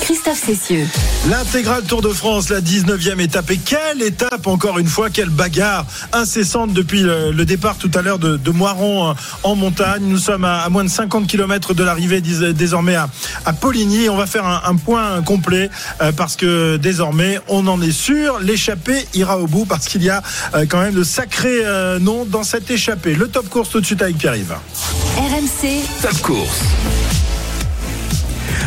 Christophe Cessieux. L'intégral Tour de France, la 19e étape. Et quelle étape, encore une fois, quelle bagarre incessante depuis le, départ tout à l'heure de, Moiron euh, en montagne. Nous sommes à, moins de 50 km de l'arrivée désormais à, à, Poligny. On va faire un, point complet euh, parce que désormais, on en est sûr, l'échappée ira au bout parce qu'il y a euh, quand même de sacrés noms dans cette échappée. Le top course tout de suite avec Pierre-Yves. RMC Top course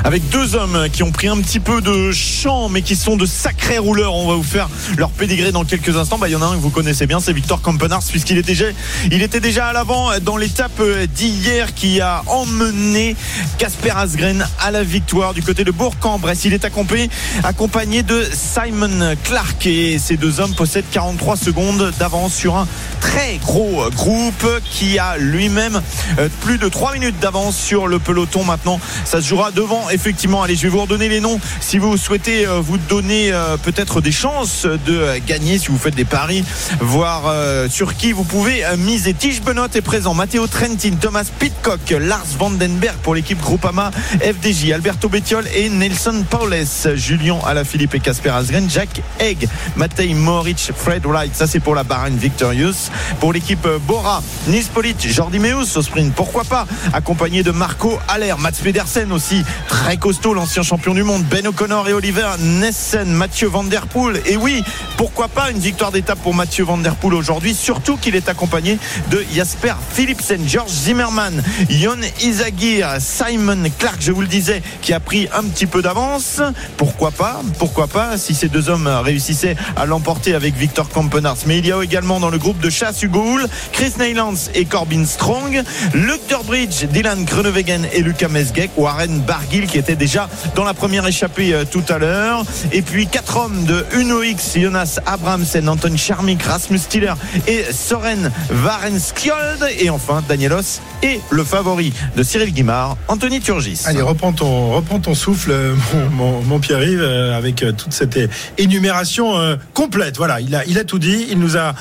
avec deux hommes qui ont pris un petit peu de champ, mais qui sont de sacrés rouleurs. On va vous faire leur pédigré dans quelques instants. Bah, il y en a un que vous connaissez bien, c'est Victor Campenars, puisqu'il était déjà, à l'avant dans l'étape d'hier qui a emmené Casper Asgren à la victoire du côté de Bourg-en-Bresse. Il est accompagné, accompagné de Simon Clark et ces deux hommes possèdent 43 secondes d'avance sur un très gros groupe qui a lui-même euh, plus de 3 minutes d'avance sur le peloton maintenant. Ça se jouera devant effectivement. Allez, je vais vous redonner les noms si vous souhaitez euh, vous donner euh, peut-être des chances de gagner si vous faites des paris, voir euh, sur qui vous pouvez miser. Tige Benoît est présent, Matteo Trentin, Thomas Pitcock, Lars Vandenberg pour l'équipe Groupama, FDJ, Alberto Bettiol et Nelson Paules, Julien Alaphilippe et Casper Asgren, Jack Egg, Matej Moritz, Fred Wright, ça c'est pour la Bahrain Victorious. Pour l'équipe Bora, Nispolit, Jordi Meus au sprint, pourquoi pas, accompagné de Marco Aller, Mats Pedersen aussi, très costaud, l'ancien champion du monde, Ben O'Connor et Oliver Nessen, Mathieu Van Der Poel. Et oui, pourquoi pas une victoire d'étape pour Mathieu Van Der Poel aujourd'hui, surtout qu'il est accompagné de Jasper Philipsen, George Zimmermann, Yon Izagir, Simon Clark, je vous le disais, qui a pris un petit peu d'avance. Pourquoi pas Pourquoi pas si ces deux hommes réussissaient à l'emporter avec Victor Campenars. Mais il y a également dans le groupe de chasse Hugo Hull, Chris Neylands et Corbin Strong, Luke Durbridge, Dylan Groenewegen et Lucas Mesgeck, Warren Barguil qui était déjà dans la première échappée euh, tout à l'heure. Et puis quatre hommes de Uno X, Jonas Abramsen, Anton Charmik, Rasmus Stiller et Soren Varenskjold. Et enfin Danielos et le favori de Cyril Guimard, Anthony Turgis. Allez, reprends ton, reprends ton souffle, euh, mon, Pierre-Yves, euh, avec toute cette énumération complète. Voilà, il a, il a tout dit. Il nous a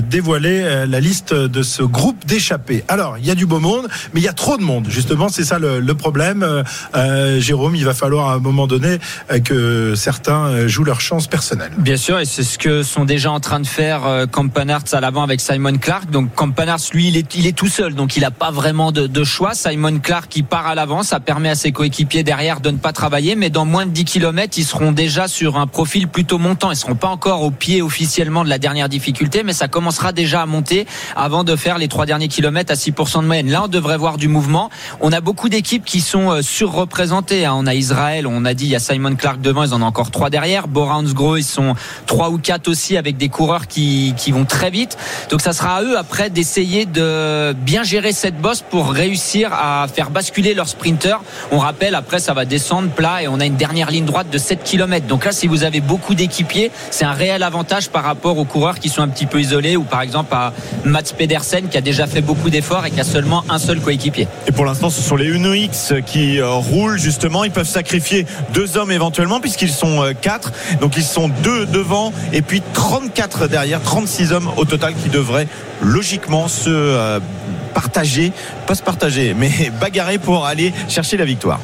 dévoilé la liste de ce groupe d'échappés. Alors, il y a du beau monde, mais il y a trop de monde. Justement, c'est ça le, le problème. Euh, Jérôme, il va falloir à un moment donné euh, que certains euh, jouent leur chance personnelle. Bien sûr, et c'est ce que sont déjà en train de faire Campanarts à l'avant avec Simon Clark. Donc Campanarts, lui, il est, il est tout seul, donc il n'a pas vraiment de, choix. Simon Clark qui part à l'avant, ça permet à ses coéquipiers derrière de ne pas travailler, mais dans moins de 10 km, ils seront déjà sur un profil plutôt montant. Ils seront pas encore au pied officiellement de la dernière difficulté, mais ça commencera déjà à monter avant de faire les trois derniers kilomètres à 6% de moyenne. Là, on devrait voir du mouvement. On a beaucoup d'équipes qui sont surreprésentées Hein. On a Israël, on a dit il y a Simon Clark devant, ils en ont encore trois derrière. Bora Gros, ils sont trois ou quatre aussi avec des coureurs qui vont très vite. Donc ça sera à eux après d'essayer de bien gérer cette bosse pour réussir à faire basculer leurs sprinters. On rappelle, après ça va descendre plat et on a une dernière ligne droite de 7 km. Donc là, si vous avez beaucoup d'équipiers, c'est un réel avantage par rapport aux coureurs qui sont un petit peu isolés ou par exemple à Mats Pedersen qui a déjà fait beaucoup d'efforts et qui a seulement un seul coéquipier. Et pour l'instant, ce sont les Uno X qui euh, roulent justement. Ils peuvent sacrifier deux hommes éventuellement puisqu'ils sont euh, quatre. Donc ils sont deux devant et puis 34 derrière, 36 hommes au total qui devraient logiquement se euh, partager, pas se partager, mais bagarrer pour aller chercher la victoire.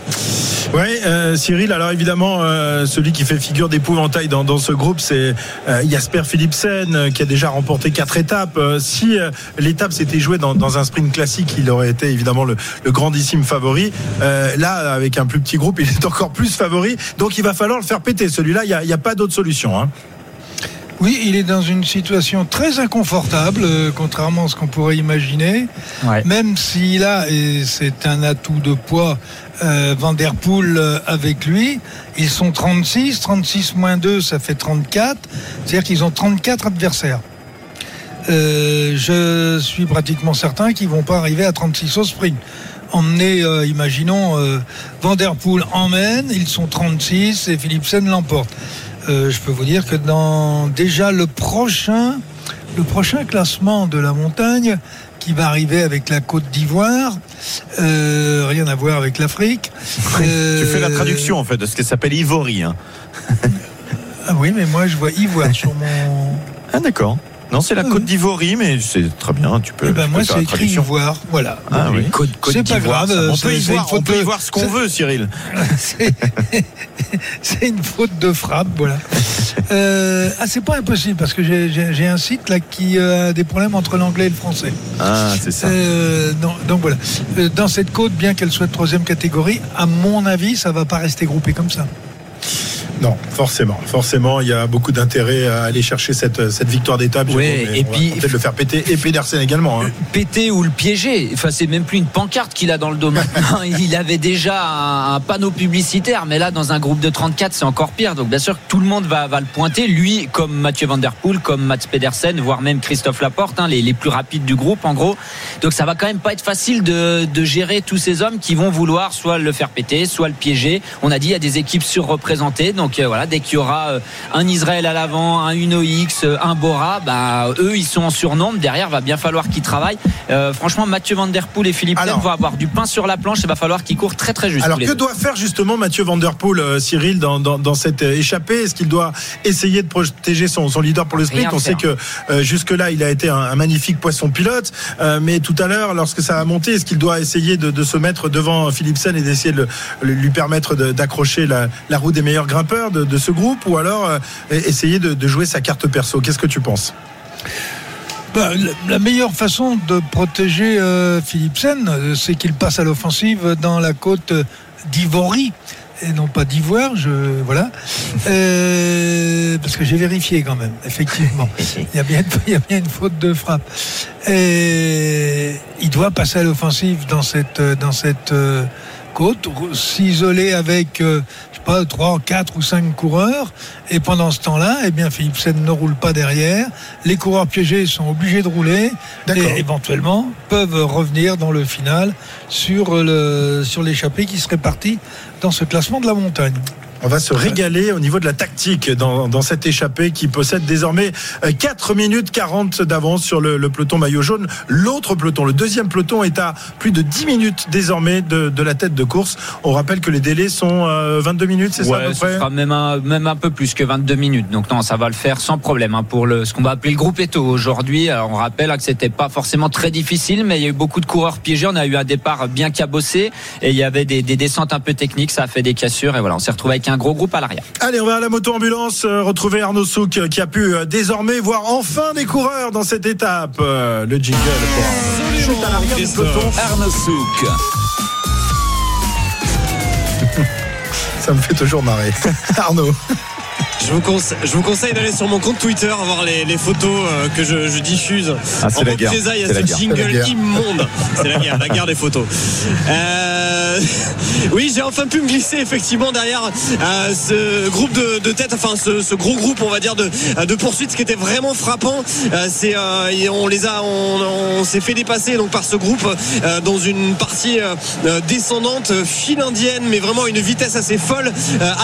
Oui, euh, Cyril. Alors évidemment, celui qui fait figure d'épouvantail dans, ce groupe, c'est Jasper Philipsen, qui a déjà remporté quatre étapes. si l'étape s'était jouée dans, un sprint classique, il aurait été évidemment le, grandissime favori. là, avec un plus petit groupe, il est encore plus favori. Donc il va falloir le faire péter. Celui-là, il n'y a, pas d'autre solution. Hein. Oui, il est dans une situation très inconfortable, euh, contrairement à ce qu'on pourrait imaginer. Même s'il a, et c'est un atout de poids, euh, Van Der Poel euh, avec lui, ils sont 36, 36 moins 2, ça fait 34. C'est-à-dire qu'ils ont 34 adversaires. je suis pratiquement certain qu'ils vont pas arriver à 36 au sprint. emmener, imaginons, Vanderpool emmène, ils sont 36 et Philipsen l'emporte. Je peux vous dire que dans déjà le prochain, le prochain classement de la montagne, qui va arriver avec la Côte d'Ivoire. rien à voir avec l'Afrique. tu fais la traduction en fait de ce qui s'appelle Ivory. Hein. ah oui, mais moi je vois Ivoire sur mon. Ah d'accord. Non, c'est la Côte d'Ivoire, mais c'est très bien. Tu peux. Eh ben moi, c'est écrit Ivoire. Voilà. Ah oui. Côte, c'est pas grave. On peut, y voir, on peut y voir ce qu'on veut, Cyril. c'est une faute de frappe, voilà. Euh, ah, c'est pas impossible parce que j'ai un site là qui a des problèmes entre l'anglais et le français. Ah, c'est ça. Euh, donc voilà. Euh, dans cette côte, bien qu'elle soit de troisième catégorie, à mon avis, ça va pas rester groupé comme ça. Non, forcément. Forcément, il y a beaucoup d'intérêt à aller chercher cette, cette victoire d'étape. Oui, et puis. Peut-être le faire péter et Pedersen également. Hein. Péter ou le piéger. Enfin, c'est même plus une pancarte qu'il a dans le dos maintenant. il avait déjà un, panneau publicitaire, mais là, dans un groupe de 34, c'est encore pire. Donc, bien sûr, tout le monde va, va le pointer. Lui, comme Mathieu Van Der Poel, comme Mats Pedersen, voire même Christophe Laporte, hein, les, les, plus rapides du groupe, en gros. Donc, ça va quand même pas être facile de, de gérer tous ces hommes qui vont vouloir soit le faire péter, soit le piéger. On a dit, il y a des équipes surreprésentées. Donc, donc euh, voilà, dès qu'il y aura euh, un Israël à l'avant, un Uno X, euh, un Bora, bah, eux ils sont en surnombre. Derrière, va bien falloir qu'ils travaillent. franchement, Mathieu Van Der Poel et Philippe vont avoir du pain sur la planche. Il va falloir qu'ils courent très très juste. Alors que doit faire justement Mathieu Van Der Poel, Cyril, dans, dans, cette échappée? Est-ce qu'il doit essayer de protéger son, son leader pour le sprint? On sait que jusque-là, il a été un, magnifique poisson pilote. mais tout à l'heure, lorsque ça a monté, est-ce qu'il doit essayer de, se mettre devant Philipsen et d'essayer de lui permettre d'accrocher la, la roue des meilleurs grimpeurs? De, ce groupe ou alors euh, essayer de, jouer sa carte perso. Qu'est-ce que tu penses? Bah, la meilleure façon de protéger euh, Philipsen, euh, c'est qu'il passe à l'offensive dans la côte d'Ivory. Et non pas d'Ivoire, je voilà, parce que j'ai vérifié quand même, effectivement, il y a bien, il y a bien une faute de frappe. Et il doit passer à l'offensive dans cette dans cette côte, s'isoler avec pas, 3, 4 ou 5 coureurs. Et pendant ce temps-là, eh bien, Philipsen ne roule pas derrière. Les coureurs piégés sont obligés de rouler et éventuellement peuvent revenir dans le final sur le, sur l'échappée qui serait partie dans ce classement de la montagne. On va se régaler au niveau de la tactique dans, dans cette échappée qui possède désormais 4 euh, minutes 40 d'avance sur le, peloton maillot jaune. L'autre peloton, le deuxième peloton, est à plus de 10 minutes désormais de, de la tête de course. On rappelle que les délais sont 22 euh, minutes, c'est ça à peu près sera même un, même un peu plus que 22 minutes. Donc non, ça va le faire sans problème hein, pour le, ce qu'on va appeler le groupe Eto aujourd'hui. On rappelle que c'était pas forcément très difficile, mais il y a eu beaucoup de coureurs piégés. On a eu un départ bien cabossé et il y avait des, des descentes un peu techniques. Ça a fait des cassures et voilà, on s'est retrouvé avec un gros groupe à l'arrière. Allez, on va à la moto-ambulance euh, retrouver Arnaud Souk euh, qui a pu euh, désormais voir enfin des coureurs dans cette étape. le jingle pour à l'arrière du peloton. Arnaud Souk. Ça me fait toujours marrer. Arnaud. Je vous, conseille, je vous conseille d'aller sur mon compte Twitter voir les, les photos euh, que je, je diffuse. Ah, c'est la guerre. Il y a ce jingle immonde. C'est la guerre, la guerre des photos. Euh, oui, j'ai enfin pu me glisser effectivement derrière euh, ce groupe de, de tête, enfin ce, ce, gros groupe, on va dire, de, de poursuite. Ce qui était vraiment frappant, euh, c'est on les a, on, on s'est fait dépasser donc par ce groupe dans une partie descendante, file indienne, mais vraiment une vitesse assez folle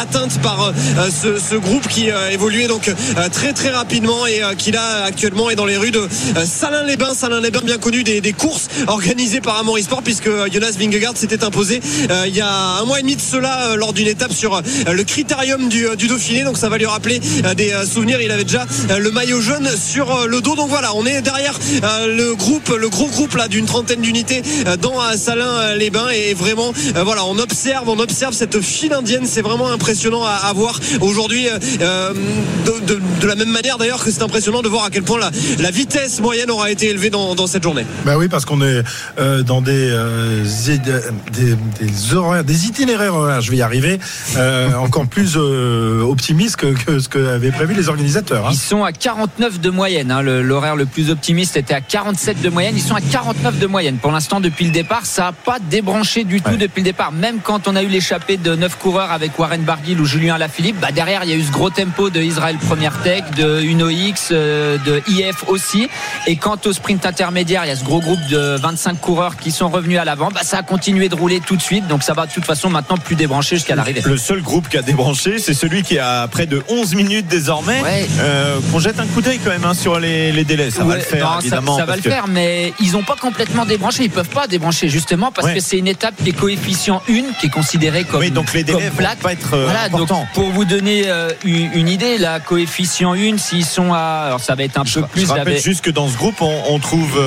atteinte par ce, ce groupe qui euh, évoluait donc euh, très très rapidement et euh, qui là actuellement est dans les rues de Salins-les-Bains. Salins-les-Bains bien connu des, courses organisées par Amaury Sport puisque Jonas Vingegaard s'était imposé il y a un mois et demi de cela lors d'une étape sur le critérium du, Dauphiné. Donc ça va lui rappeler des souvenirs. Il avait déjà le maillot jaune sur le dos. Donc voilà, on est derrière le groupe, le gros groupe là d'une trentaine d'unités dans Salins-les-Bains et vraiment voilà, on observe, on observe cette file indienne. C'est vraiment impressionnant à voir aujourd'hui. Euh, de, la même manière d'ailleurs que c'est impressionnant de voir à quel point la, vitesse moyenne aura été élevée dans, cette journée. Bah oui, parce qu'on est euh, dans des, euh, des horaires, des itinéraires horaires, je vais y arriver, euh, encore plus euh, optimistes que, que, ce qu'avaient prévu les organisateurs. Hein. Ils sont à 49 de moyenne. Hein. L'horaire le, plus optimiste était à 47 de moyenne. Ils sont à 49 de moyenne. Pour l'instant, depuis le départ, ça n'a pas débranché du tout depuis le départ. Même quand on a eu l'échappée de 9 coureurs avec Warren Barguil ou Julien Lafilippe, bah derrière, il y a eu ce gros tempo de Israël Première Tech, de Uno X, euh, de IF aussi. Et quant au sprint intermédiaire, il y a ce gros groupe de 25 coureurs qui sont revenus à l'avant. Bah, ça a continué de rouler tout de suite. Donc ça va de toute façon maintenant plus débrancher jusqu'à l'arrivée. Le seul groupe qui a débranché, c'est celui qui a près de 11 minutes désormais. Euh, qu'on jette un coup d'œil quand même hein, sur les, délais. Ça va le faire, évidemment. Ça, va le faire, mais ils n'ont pas complètement débranché. Ils peuvent pas débrancher justement parce que c'est une étape qui est coefficient 1 qui est considérée comme. Oui, donc les délais vont pas être euh, voilà, Donc pour vous donner euh, une, idée, la coefficient 1, s'ils sont à. Alors ça va être un peu plus. Je rappelle juste que dans ce groupe, on, trouve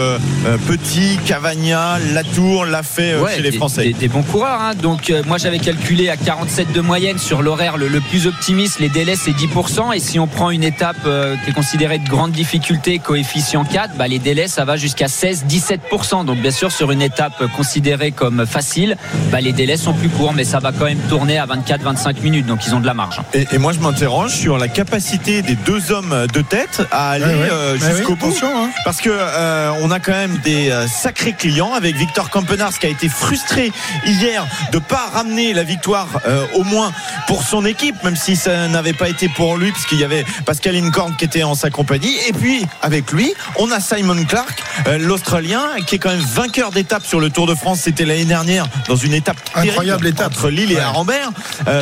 Petit, Cavagna, Latour, l'a fait chez les Français. Des, bons coureurs. Hein. Donc moi j'avais calculé à 47 de moyenne sur l'horaire le, plus optimiste. Les délais c'est 10%. Et si on prend une étape qui est considérée de grande difficulté, coefficient 4, bah, les délais ça va jusqu'à 16-17%. Donc bien sûr sur une étape considérée comme facile, bah, les délais sont plus courts, mais ça va quand même tourner à 24-25 minutes. Donc ils ont de la marge. Et, moi je m'interroge sur la capacité des deux hommes de tête à aller euh, jusqu'au bout. Hein. Parce que euh, on a quand même des euh, sacrés clients avec Victor Campenars qui a été frustré hier de pas ramener la victoire au moins pour son équipe, même si ça n'avait pas été pour lui, puisqu'il y avait Pascal Incorn qui était en sa compagnie. Et puis avec lui, on a Simon Clark, l'Australien, qui est quand même vainqueur d'étape sur le Tour de France. C'était l'année dernière dans une étape incroyable étape entre Lille et Arambert.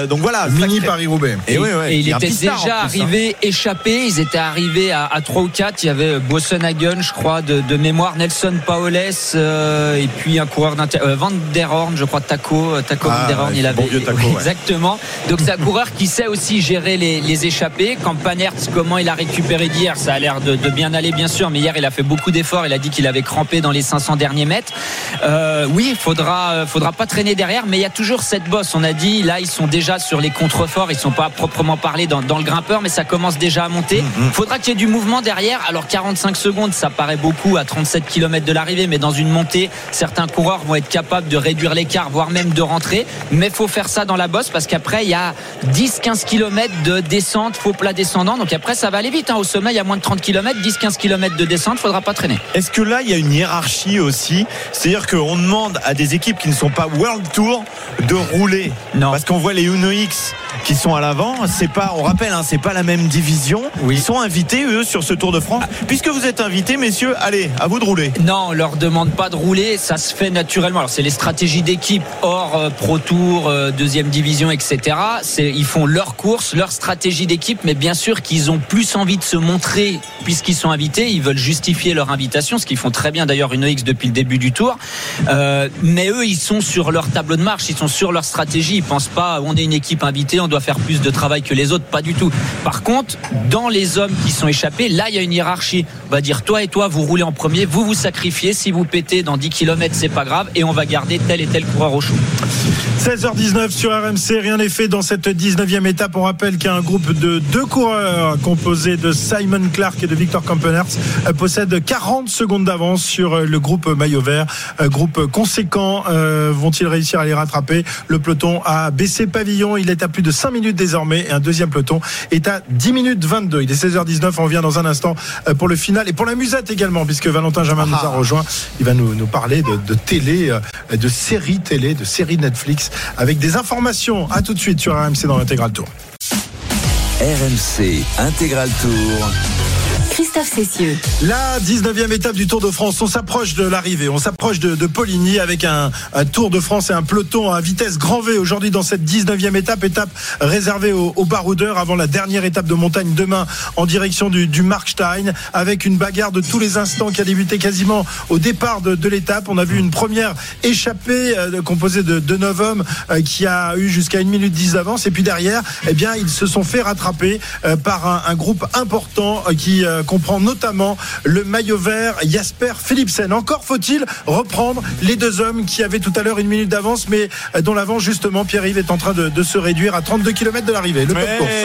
donc voilà, mini Paris Roubaix. Et, il était déjà arrivé hein. échappé. Ils étaient arrivés à, à 3 ou 4 Il y avait Bossenhagen, je crois, de, mémoire, Nelson Paoles euh, et puis un coureur euh, Van der Horn, je crois, Taco, euh, Taco Van der Horn, il avait exactement. Donc c'est un coureur qui sait aussi gérer les, les échappées. Quand Panert, comment il a récupéré d'hier, ça a l'air de, bien aller bien sûr, mais hier il a fait beaucoup d'efforts. Il a dit qu'il avait crampé dans les 500 derniers mètres. oui, il faudra, faudra pas traîner derrière, mais il y a toujours cette bosse. On a dit là ils sont déjà sur les contreforts, ils sont pas proprement parlé dans, dans le grimpeur, mais ça commence déjà à monter. Il mm, mm. faudra qu'il y ait du mouvement derrière. Alors 45 secondes, ça paraît beaucoup à 37 km de l'arrivée, mais dans une montée, certains coureurs vont être capables de réduire l'écart, voire même de rentrer. Mais faut faire ça dans la bosse parce qu'après, il y a 10-15 km de descente, faux plat descendant. Donc après, ça va aller vite. Hein. Au sommet, il y a moins de 30 km, 10-15 km de descente, faudra pas traîner. Est-ce que là, il y a une hiérarchie aussi? C'est-à-dire qu'on demande à des équipes qui ne sont pas World Tour de rouler? Non. Parce qu'on voit les Uno X qui sont à l'avant. C'est pas, on rappelle, hein, c'est pas la même division. Ils sont invités eux sur ce Tour de France. Puisque vous êtes invités, messieurs, allez, à vous de rouler. Non, on leur demande pas de rouler, ça se fait naturellement. Alors c'est les stratégies d'équipe hors euh, Pro Tour, euh, deuxième division, etc. C'est, ils font leur course, leur stratégie d'équipe, mais bien sûr qu'ils ont plus envie de se montrer puisqu'ils sont invités. Ils veulent justifier leur invitation, ce qu'ils font très bien d'ailleurs une X depuis le début du Tour. Euh, mais eux, ils sont sur leur tableau de marche, ils sont sur leur stratégie. Ils pensent pas, on est une équipe invitée, doit faire plus de travail que les autres, pas du tout. Par contre, dans les hommes qui sont échappés, là, il y a une hiérarchie. On va dire, toi et toi, vous roulez en premier, vous vous sacrifiez. Si vous pétez dans 10 km, c'est pas grave. Et on va garder tel et tel coureur au chaud. 16h19 sur RMC, rien n'est fait dans cette 19e étape. On rappelle qu'un groupe de deux coureurs composé de Simon Clark et de Victor Kampenherz euh, possède 40 secondes d'avance sur euh, le groupe maillot vert. Euh, groupe conséquent, vont-ils réussir à les rattraper? Le peloton a baissé pavillon, il est à plus de 5 minutes désormais et un deuxième peloton est à 10 minutes 22. Il est 16h19, on revient dans un instant pour le final et pour la musette également puisque Valentin Jamin nous a ah. rejoint. Il va nous, nous parler de, de télé, de séries télé, de séries Netflix avec des informations. À tout de suite sur RMC dans l'intégral tour. RMC Intégral Tour. Christophe Cessieux. La 19e étape du Tour de France. On s'approche de l'arrivée. On s'approche de, de, Poligny avec un, Tour de France et un peloton à vitesse grand V aujourd'hui dans cette 19e étape. Étape réservée aux, baroudeurs avant la dernière étape de montagne demain en direction du, Markstein avec une bagarre de tous les instants qui a débuté quasiment au départ de, l'étape. On a vu une première échappée euh, composée de, de 9 hommes euh, qui a eu jusqu'à 1 minute 10 d'avance. Et puis derrière, eh bien, ils se sont fait rattraper euh, par un, un, groupe important qui comprend notamment le maillot vert Jasper Philipsen. Encore faut-il reprendre les deux hommes qui avaient tout à l'heure une minute d'avance, mais dont l'avant justement Pierre-Yves est en train de, se réduire à 32 km de l'arrivée.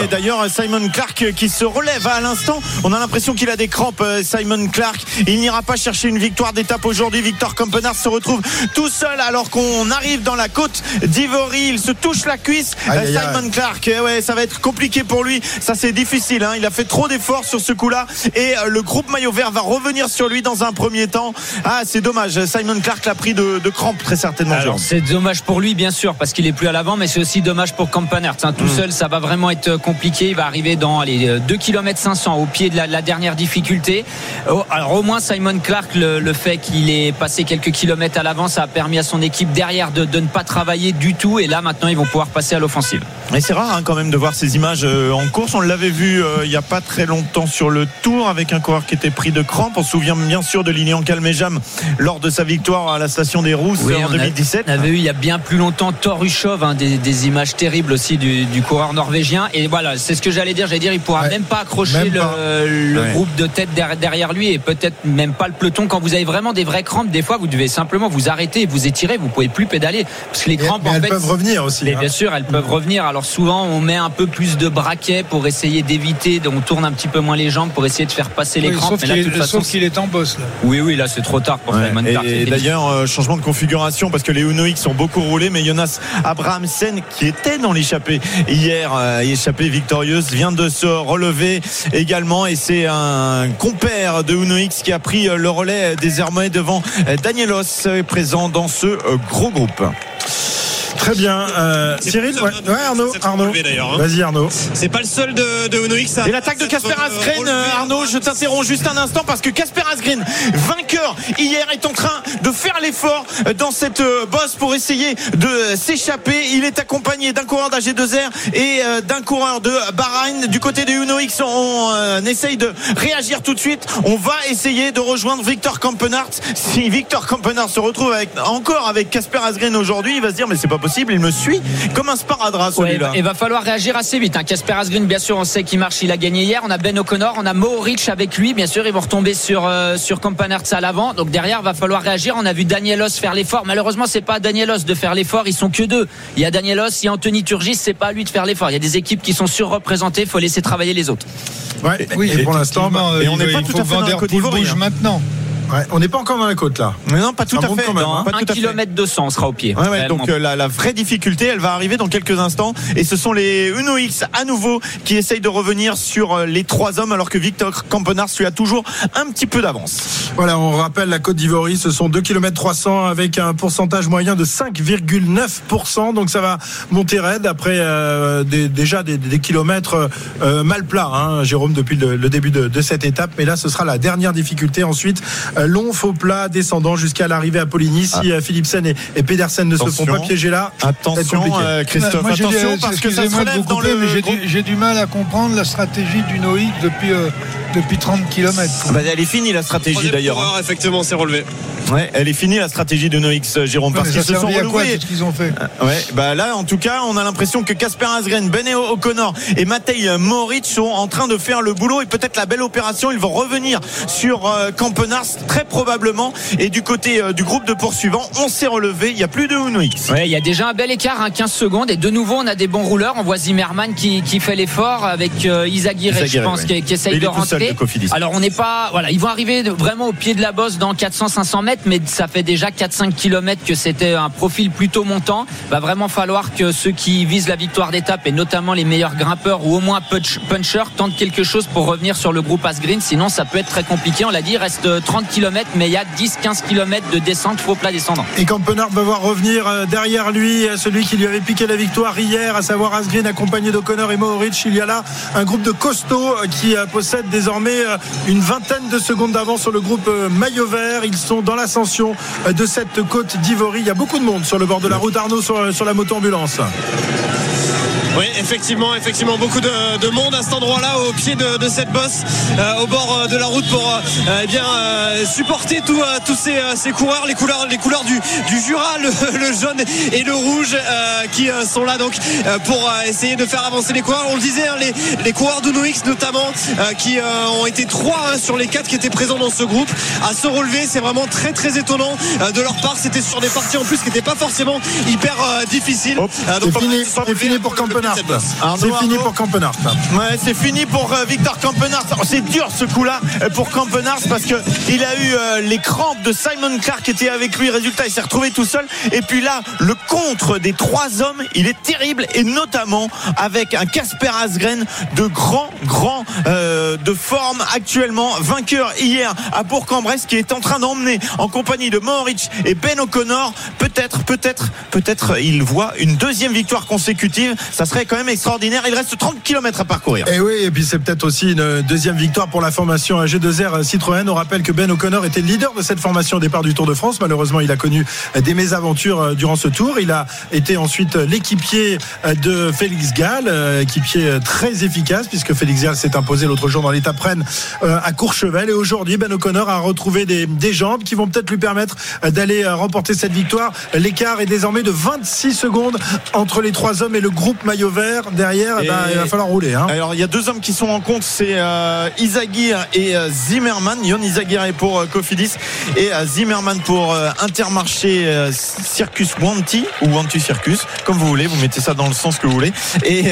D'ailleurs, Simon Clark qui se relève à l'instant. On a l'impression qu'il a des crampes, Simon Clark. Il n'ira pas chercher une victoire d'étape aujourd'hui. Victor Campenard se retrouve tout seul alors qu'on arrive dans la côte d'Ivory. Il se touche la cuisse. Simon Clark, ouais, ça va être compliqué pour lui. Ça, c'est difficile. Hein. Il a fait trop d'efforts sur ce coup-là. Et euh, le groupe maillot vert va revenir sur lui dans un premier temps. Ah, c'est dommage. Simon Clark l'a pris de, de crampes très certainement. C'est dommage pour lui, bien sûr, parce qu'il est plus à l'avant, mais c'est aussi dommage pour Campenard. Hein. Tout mm. seul, ça va vraiment être compliqué. Il va arriver dans les 2 km 500 au pied de la, dernière difficulté. Oh, alors, au moins, Simon Clark, le, fait qu'il ait passé quelques kilomètres à l'avant, ça a permis à son équipe derrière de, de ne pas travailler du tout. Et là, maintenant, ils vont pouvoir passer à l'offensive. Mais c'est rare hein, quand même de voir ces images euh, en course. On l'avait vu euh, il n'y a pas très longtemps sur le Tour avec un coureur qui était pris de crampes. On se souvient bien sûr de Lilian Calmejam lors de sa victoire à la station des Rousses en 2017. on avait eu il y a bien plus longtemps Torushov, hein, des, images terribles aussi du, coureur norvégien. Et voilà, c'est ce que j'allais dire. J'allais dire, il pourra même pas accrocher le, groupe de tête derrière lui et peut-être même pas le peloton. Quand vous avez vraiment des vraies crampes, des fois vous devez simplement vous arrêter et vous étirer. Vous pouvez plus pédaler parce que les crampes, elles peuvent revenir aussi. Hein. Bien sûr, elles peuvent revenir. Alors souvent on met un peu plus de braquets pour essayer d'éviter, on tourne un petit peu moins les jambes pour essayer de faire passer les crampes. Sauf qu'il est, en boss là. Oui, oui, là c'est trop tard pour ouais. Et, d'ailleurs, euh, changement de configuration parce que les Uno X ont beaucoup roulé, mais Jonas Abrahamsen qui était dans l'échappée hier, euh, échappée victorieuse, vient de se relever également et c'est un compère de Uno X qui a pris le relais désormais devant Danielos présent dans ce gros groupe. Très bien. Euh, Cyril, ouais, Arnaud, Arnaud. Hein. Vas-y Arnaud. C'est pas le seul de, de Uno X. Et l'attaque de Casper Asgreen, euh, Arnaud, je t'interromps juste un instant parce que Casper Asgreen, vainqueur hier, est en train de faire l'effort dans cette euh, bosse pour essayer de s'échapper. Il est accompagné d'un coureur d'AG2R et d'un coureur de Bahreïn. Du côté de Uno X, on essaye de réagir tout de suite. On va essayer de rejoindre Victor Kampenart. Si Victor Kampenart se retrouve avec, encore avec Casper Asgreen aujourd'hui, il va se dire mais c'est pas possible il me suit comme un sparadrap celui-là. il va falloir réagir assez vite. Casper hein. Asgreen, bien sûr, on sait qu'il marche, il a gagné hier. On a Ben O'Connor, on a Mohoric avec lui. Bien sûr, ils vont retomber sur, euh, sur à l'avant. Donc derrière, il va falloir réagir. On a vu Danielos faire l'effort. Malheureusement, c'est pas Danielos de faire l'effort. Ils sont que deux. Il y a Danielos, il y a Anthony Turgis, c'est pas à lui de faire l'effort. Il y a des équipes qui sont surreprésentées. Il faut laisser travailler les autres. oui, et, pour l'instant, et on n'est pas tout à fait dans le bouge maintenant on n'est pas encore dans la côte là. Mais non, pas tout à fait. Même, hein. un kilomètre 200 sera au pied. donc euh, la, vraie difficulté, elle va arriver dans quelques instants. Et ce sont les Uno X à nouveau qui essayent de revenir sur euh, les trois hommes, alors que Victor Campenard lui a toujours un petit peu d'avance. Voilà, on rappelle la côte d'Ivory, ce sont 2 km 300 avec un pourcentage moyen de 5,9%. Donc ça va monter raide après euh, déjà des, kilomètres mal plats, hein, Jérôme, depuis le, début de, de, cette étape. Mais là, ce sera la dernière difficulté. Ensuite, euh, long faux plat descendant jusqu'à l'arrivée à Poligny. Si ah. euh, Philipsen et, et, Pedersen ne se font pas piéger là, attention euh, Christophe, attention parce que ça se relève dans le. J'ai du, mal à comprendre la stratégie du Noïc depuis depuis 30 km. Bah, elle est finie la stratégie d'ailleurs. Hein. Effectivement, c'est relevé. Ouais, elle est finie la stratégie de Noix, Jérôme, parce qu'ils se sont relevés. qu'ils ont fait. Ouais, bah là, en tout cas, on a l'impression que Casper Asgren, Beneo O'Connor et Matej Moritz sont en train de faire le boulot et peut-être la belle opération. Ils vont revenir sur euh, Campenars très probablement. Et du côté euh, du groupe de poursuivants, on s'est relevé. Il n'y a plus de Uno X. Ouais, il y a déjà un bel écart, 15 hein, secondes. Et de nouveau, on a des bons rouleurs. On voit Zimmerman qui, qui fait l'effort avec euh, je pense, qui, essaye de rentrer. Alors, on n'est pas, voilà, ils vont arriver vraiment au pied de la bosse dans 400-500 mètres, mais ça fait déjà 4-5 km que c'était un profil plutôt montant. Va vraiment falloir que ceux qui visent la victoire d'étape et notamment les meilleurs grimpeurs ou au moins punchers tentent quelque chose pour revenir sur le groupe Asgreen. Sinon, ça peut être très compliqué. On l'a dit, il reste 30 km, mais il y a 10-15 km de descente faux plat descendant. Et Campenard va voir revenir euh, derrière lui euh, celui qui lui avait piqué la victoire hier, à savoir Asgreen accompagné d'O'Connor et Mohoric. Il y a là un groupe de costauds euh, qui possède désormais une vingtaine de secondes d'avance sur le groupe maillot vert. Ils sont dans l'ascension de cette côte d'Ivory. Il y a beaucoup de monde sur le bord de la route. Arnaud sur, sur la moto ambulance. Oui, effectivement, effectivement, beaucoup de, monde à cet endroit-là, au pied de, cette bosse, au bord de la route pour eh bien supporter tous ces, ces, coureurs, les couleurs, les couleurs du, du Jura, le, jaune et le rouge qui sont là donc pour essayer de faire avancer les coureurs. On le disait, hein, les, les coureurs de NoX notamment qui ont été trois hein, sur les quatre qui étaient présents dans ce groupe à se relever. C'est vraiment très très étonnant de leur part. C'était sur des parties en plus qui n'étaient pas forcément hyper difficiles. c'est fini, pour C'est fini pour Campenard. Ouais, c'est fini pour Victor Campenard. C'est dur ce coup-là pour Campenard parce que il a eu euh, les crampes de Simon Clark qui était avec lui. Résultat, il s'est retrouvé tout seul. Et puis là, le contre des trois hommes, il est terrible et notamment avec un Casper Asgren de grand, grand euh, de forme actuellement, vainqueur hier à Bourg-en-Bresse qui est en train d'emmener en compagnie de Mohoric et Ben O'Connor. Peut-être, peut-être, peut-être il voit une deuxième victoire consécutive. Ça serait quand même extraordinaire. Il reste 30 km à parcourir. Et oui, et puis c'est peut-être aussi une deuxième victoire pour la formation G2R Citroën. On rappelle que Ben O'Connor était leader de cette formation au départ du Tour de France. Malheureusement, il a connu des mésaventures euh, durant ce tour. Il a été ensuite l'équipier euh, de Félix Gall, euh, équipier très efficace puisque Félix Gall s'est imposé l'autre jour dans l'étape Rennes à Courchevel. Et aujourd'hui, Ben O'Connor a retrouvé des, jambes qui vont peut-être lui permettre d'aller remporter cette victoire. L'écart est désormais de 26 secondes entre les trois hommes et le groupe maillot vert derrière. Eh ben, il va falloir rouler. Hein. Alors, il y a deux hommes qui sont en compte, c'est Isagir et Zimmerman. Yon Isagir est pour Cofidis et Zimmerman pour Intermarché Circus Wanty ou Wanty Circus, comme vous voulez. Vous mettez ça dans le sens que vous voulez. Et,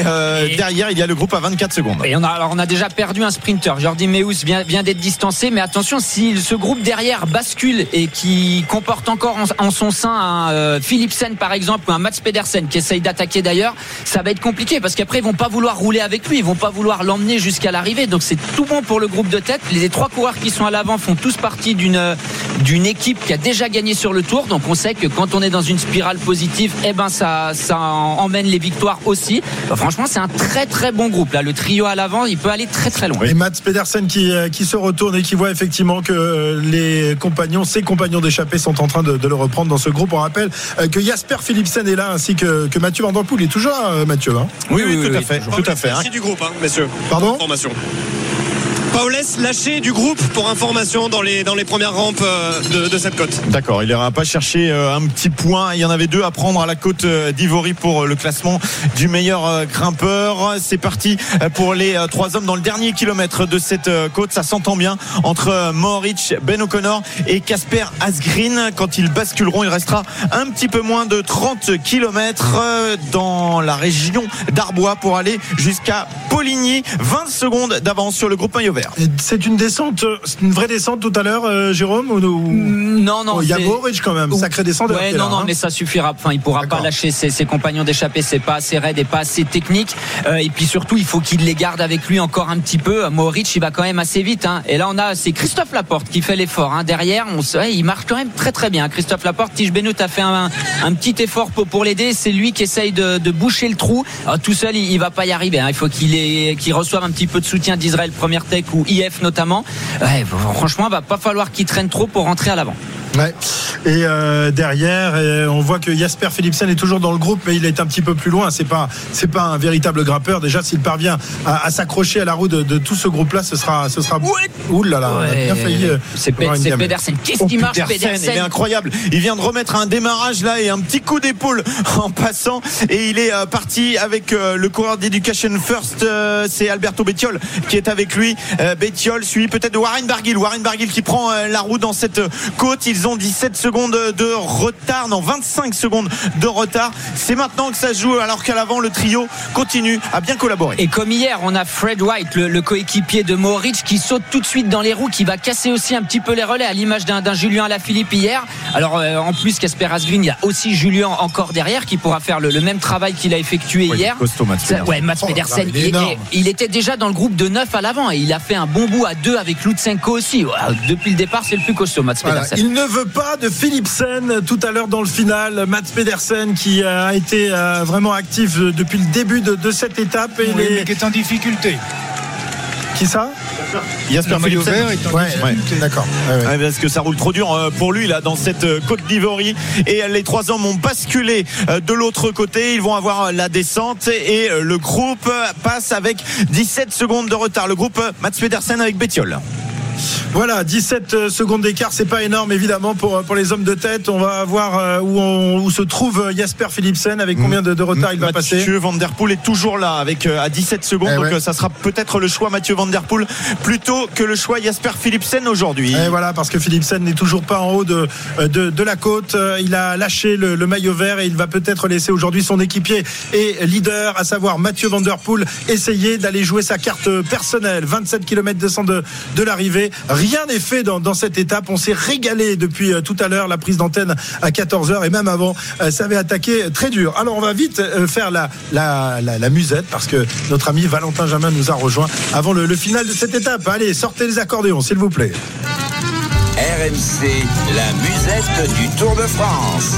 derrière, il y a le groupe à 24 secondes. Et on a, alors, on a déjà perdu un sprinter. Jordi Meus vient, vient d'être distancé, mais attention, si ce groupe derrière bascule et qui comporte encore en, son sein un euh, Philipsen par exemple ou un Mats Pedersen qui essaye d'attaquer d'ailleurs, ça va être compliqué parce qu'après ils vont pas vouloir rouler avec lui, ils vont pas vouloir l'emmener jusqu'à l'arrivée. Donc c'est tout bon pour le groupe de tête. Les trois coureurs qui sont à l'avant font tous partie d'une d'une équipe qui a déjà gagné sur le tour. Donc on sait que quand on est dans une spirale positive, eh ben ça ça emmène les victoires aussi. franchement, c'est un très très bon groupe là. Le trio à l'avant, il peut aller très très loin. Et Mats Pedersen qui euh, qui se retourne et qui voit effectivement que euh, les compagnons, ses compagnons d'échappée sont en train de, le reprendre dans ce groupe. On rappelle euh, que Jasper Philipsen est là ainsi que, que Mathieu Van Der Poel. Il est toujours là, Mathieu. Hein oui, oui, tout à fait. Tout à fait. Merci du groupe, hein, messieurs. Pardon? Formation. Paulès lâché du groupe pour information dans les, premières rampes euh, de, cette côte. D'accord, il n'ira pas chercher euh, un petit point. Il y en avait deux à prendre à la côte euh, d'Ivory pour le classement du meilleur grimpeur. C'est parti pour les trois hommes dans le dernier kilomètre de cette côte. Ça s'entend bien entre Mohoric, Ben O'Connor et Casper Asgreen. Quand ils basculeront, il restera un petit peu moins de 30 kilomètres dans la région d'Arbois pour aller jusqu'à Poligny. 20 secondes d'avance sur le groupe maillot c'est une descente, une vraie descente tout à l'heure, euh, Jérôme ou, Non, non. Oh, il y a Boric quand même, sacré descente. Ouais, non, non, hein. mais ça suffira. Enfin, il pourra pas lâcher ses, compagnons d'échappée. C'est pas assez raide et pas assez technique. Euh, et puis surtout, il faut qu'il les garde avec lui encore un petit peu. Mohoric, il va quand même assez vite. Hein. Et là, on a c'est Christophe Laporte qui fait l'effort. Hein. Derrière, on sait, il marche quand même très très bien. Christophe Laporte, Tige Benoît a fait un, petit effort pour, l'aider. C'est lui qui essaye de, boucher le trou. tout seul, il, il va pas y arriver. Il faut qu'il qu'il reçoive un petit peu de soutien d'Israël Première Tech ou IF notamment. Ouais, franchement, va pas falloir qu'il traîne trop pour rentrer à l'avant. Ouais. Et euh, derrière, on voit que Jasper Philipsen est toujours dans le groupe, mais il est un petit peu plus loin. C'est pas, c'est pas un véritable grimpeur. Déjà, s'il parvient à, s'accrocher à la roue de, tout ce groupe-là, ce sera, ce sera. Ouh là là, a bien failli. Euh, c'est Pedersen. Qu'est-ce qui marche, Pedersen, Il est incroyable. Il vient de remettre un démarrage là et un petit coup d'épaule en passant, et il est euh, parti avec le coureur d'Education First. c'est Alberto Bettiol qui est avec lui. Bettiol suivi peut-être de Warren Barguil. Warren Barguil qui prend la roue dans cette côte. Ils ont 17 secondes de retard, non 25 secondes de retard. C'est maintenant que ça se joue alors qu'à l'avant le trio continue à bien collaborer. Et comme hier, on a Fred White, le, coéquipier de Mohoric, qui saute tout de suite dans les roues, qui va casser aussi un petit peu les relais à l'image d'un Julien Alaphilippe hier. Alors euh, en plus Casper Asgreen, il y a aussi Julien encore derrière qui pourra faire le, même travail qu'il a effectué hier. ouais, Mats Pedersen, il, était déjà dans le groupe de 9 à l'avant et il a fait un bon bout à 2 avec Lutsenko aussi. Depuis le départ, c'est le plus costaud, Mats Pedersen. Il ne veut pas de Philipsen tout à l'heure dans le final. Mats Pedersen qui a été euh, vraiment actif depuis le début de, cette étape. Et qui est en difficulté. Qui ça? Jasper Philipsen. d'accord. parce que ça roule trop dur euh, pour lui là dans cette euh, côte d'Ivory et les trois hommes ont basculé euh, de l'autre côté. Ils vont avoir la descente et le groupe passe avec 17 secondes de retard. Le groupe Mats Pedersen avec Bettiol. Voilà, 17 euh, secondes d'écart, c'est pas énorme évidemment pour, euh, pour les hommes de tête. On va voir euh, où, on, où se trouve Jasper Philipsen, avec combien de, de retard il va passer. Mathieu Van Der Poel est toujours là avec à 17 secondes, eh donc ça sera peut-être le choix Mathieu Van Der Poel plutôt que le choix Jasper Philipsen aujourd'hui. Et voilà, parce que Philipsen n'est toujours pas en haut de, de, de la côte. Il a lâché le, le maillot vert et il va peut-être laisser aujourd'hui son équipier et leader, à savoir Mathieu Van Der Poel, essayer d'aller jouer sa carte personnelle. 27 km de de, de l'arrivée. Rien n'est fait dans, cette étape. On s'est régalé depuis euh, tout à l'heure. La prise d'antenne à 14h et même avant, euh, ça avait attaqué très dur. Alors on va vite euh, faire la, musette parce que notre ami Valentin Jamin nous a rejoint avant le final de cette étape. Allez, sortez les accordéons, s'il vous plaît. RMC, la musette du Tour de France.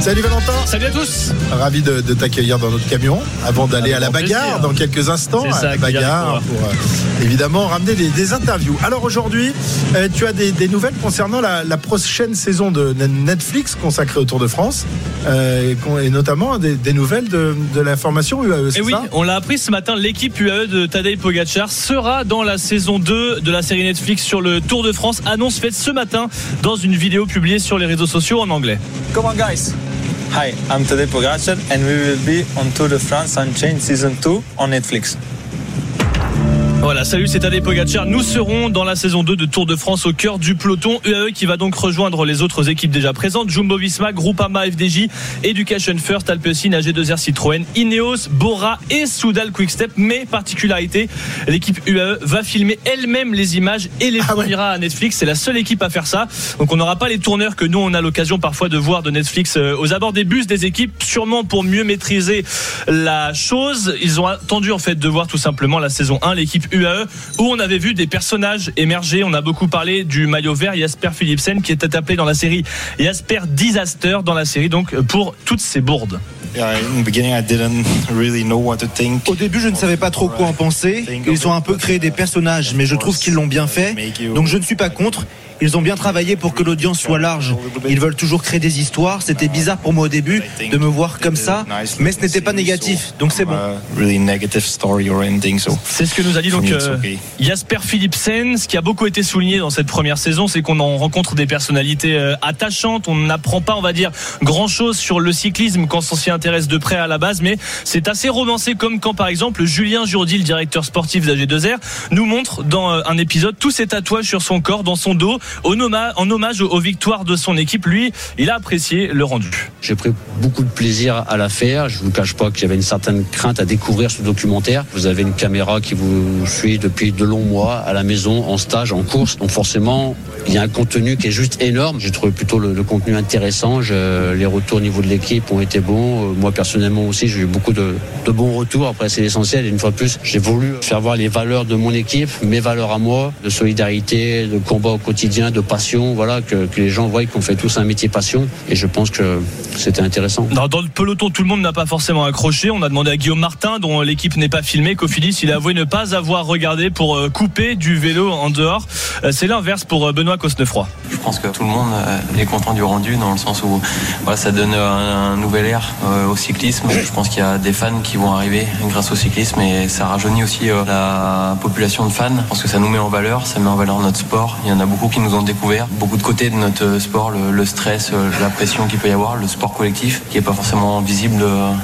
Salut Valentin. Salut à tous. Ravi de, t'accueillir dans notre camion avant d'aller à la bagarre dans quelques instants. Ça, la bagarre pour euh, évidemment ramener des, interviews. Alors aujourd'hui, euh, tu as des, nouvelles concernant la, prochaine saison de Netflix consacrée au Tour de France euh, et notamment des, nouvelles de, la formation UAE. Et oui, on l'a appris ce matin. L'équipe UAE de Tadej Pogacar sera dans la saison 2 de la série Netflix sur le Tour de France. Annonce faite ce matin dans une vidéo publiée sur les réseaux sociaux en anglais. Come on guys. Hi, I'm Tadej Pogacar and we will be on Tour de France Unchained Season 2 on Netflix. Voilà, salut, c'est Tadej Pogacar. Nous serons dans la saison 2 de Tour de France au cœur du peloton UAE qui va donc rejoindre les autres équipes déjà présentes Jumbo Visma, Groupama FDJ, Education First, Alpecin, AG2R Citroën, Ineos, Bora et Soudal Quickstep. Mais particularité, l'équipe UAE va filmer elle-même les images et les ah fournira à Netflix. C'est la seule équipe à faire ça. Donc on n'aura pas les tourneurs que nous on a l'occasion parfois de voir de Netflix euh, aux abords des bus des équipes, sûrement pour mieux maîtriser la chose. Ils ont attendu en fait de voir tout simplement la saison 1, l'équipe UAE où on avait vu des personnages émerger. On a beaucoup parlé du maillot vert Jasper Philipsen qui était appelé dans la série Jasper Disaster dans la série donc pour toutes ces bourdes. Au début, je ne savais pas trop quoi en penser. Ils ont un peu créé des personnages, mais je trouve qu'ils l'ont bien fait. Donc je ne suis pas contre. Ils ont bien travaillé pour que l'audience soit large. Ils veulent toujours créer des histoires. C'était bizarre pour moi au début de me voir comme ça, mais ce n'était pas négatif, donc c'est bon. C'est ce que nous a dit donc euh, Jasper Philipsen. Ce qui a beaucoup été souligné dans cette première saison, c'est qu'on en rencontre des personnalités euh, attachantes. On n'apprend pas, on va dire, grand chose sur le cyclisme quand on s'y intéresse de près à la base, mais c'est assez romancé comme quand par exemple Julien Jourdi, le directeur sportif d'AG2R, nous montre dans euh, un épisode tous ses tatouages sur son corps, dans son dos en hommage aux victoires de son équipe. Lui, il a apprécié le rendu. J'ai pris beaucoup de plaisir à la faire. Je vous cache pas que j'avais une certaine crainte à découvrir ce documentaire. Vous avez une caméra qui vous suit depuis de longs mois à la maison, en stage, en course. Donc forcément, il y a un contenu qui est juste énorme. J'ai trouvé plutôt le, contenu intéressant. les retours au niveau de l'équipe ont été bons. Euh, moi personnellement aussi, j'ai eu beaucoup de, bons retours. Après, c'est l'essentiel. Une fois de plus, j'ai voulu faire voir les valeurs de mon équipe, mes valeurs à moi, de solidarité, de combat au quotidien, de passion. Voilà, que, les gens voient qu'on fait tous un métier passion. Et je pense que c'était intéressant. Dans, le peloton, tout le monde n'a pas forcément accroché. On a demandé à Guillaume Martin, dont l'équipe n'est pas filmée, qu'Ophilis, il a avoué ne pas avoir regardé pour euh, couper du vélo en dehors. Euh, c'est l'inverse pour Benoît Cosnefroy. Je pense que tout le monde euh, est content du rendu dans le sens où voilà, ça donne un, nouvel air euh, au cyclisme. Je pense qu'il y a des fans qui vont arriver grâce au cyclisme et ça rajeunit aussi euh, la population de fans parce que ça nous met en valeur, ça met en valeur notre sport. Il y en a beaucoup qui nous ont découvert beaucoup de côtés de notre sport, le, stress, la pression qu'il peut y avoir, le sport collectif qui est pas forcément visible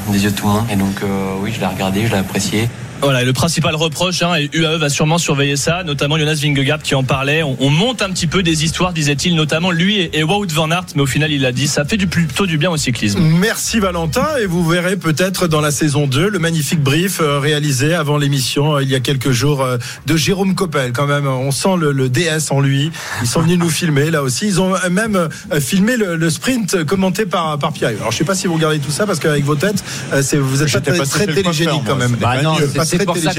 des yeux de tout le monde. Et donc oui, je l'ai regardé, je l'ai apprécié. Voilà, et le principal reproche, hein, et UAE va sûrement surveiller ça, notamment Jonas Vingegaard qui en parlait. On, monte un petit peu des histoires, disait-il, notamment lui et, Wout van Aert, mais au final, il a dit, ça fait du plutôt du bien au cyclisme. Merci Valentin, et vous verrez peut-être dans la saison 2 le magnifique brief euh, réalisé avant l'émission euh, il y a quelques jours euh, de Jérôme Coppel. Quand même, on sent le, DS en lui. Ils sont venus nous filmer là aussi. Ils ont même filmé le, sprint commenté par, par Pierre. Alors je sais pas si vous regardez tout ça parce qu'avec vos têtes, vous êtes pas, très, télégénique quand même. Bah non, c'est pour ça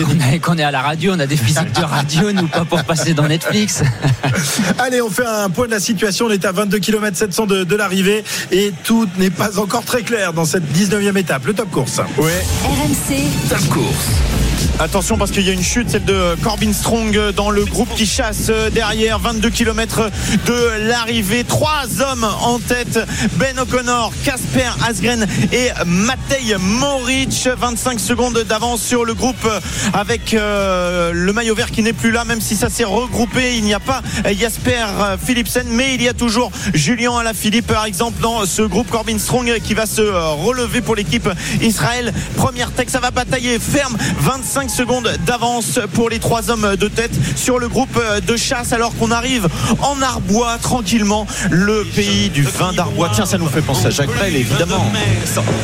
qu'on est à la radio, on a des physiques de radio, nous pas pour passer dans Netflix. Allez, on fait un point de la situation. On est à 22 km 700 de, l'arrivée et tout n'est pas encore très clair dans cette 19e étape, le top course. Ouais. RMC. Top course. Attention parce qu'il y a une chute, celle de Corbin Strong dans le groupe qui chasse derrière 22 km de l'arrivée. Trois hommes en tête, Ben O'Connor, Casper Asgren et Matej Moric. 25 secondes d'avance sur le groupe avec euh, le maillot vert qui n'est plus là, même si ça s'est regroupé. Il n'y a pas Jasper Philipsen, mais il y a toujours Julien Alaphilippe par exemple dans ce groupe Corbin Strong qui va se relever pour l'équipe Israël. Première tech, ça va batailler ferme. 25 secondes d'avance pour les trois hommes de tête sur le groupe de chasse alors qu'on arrive en Arbois tranquillement le pays du vin d'Arbois. Tiens ça nous fait penser à Jacques Brel évidemment.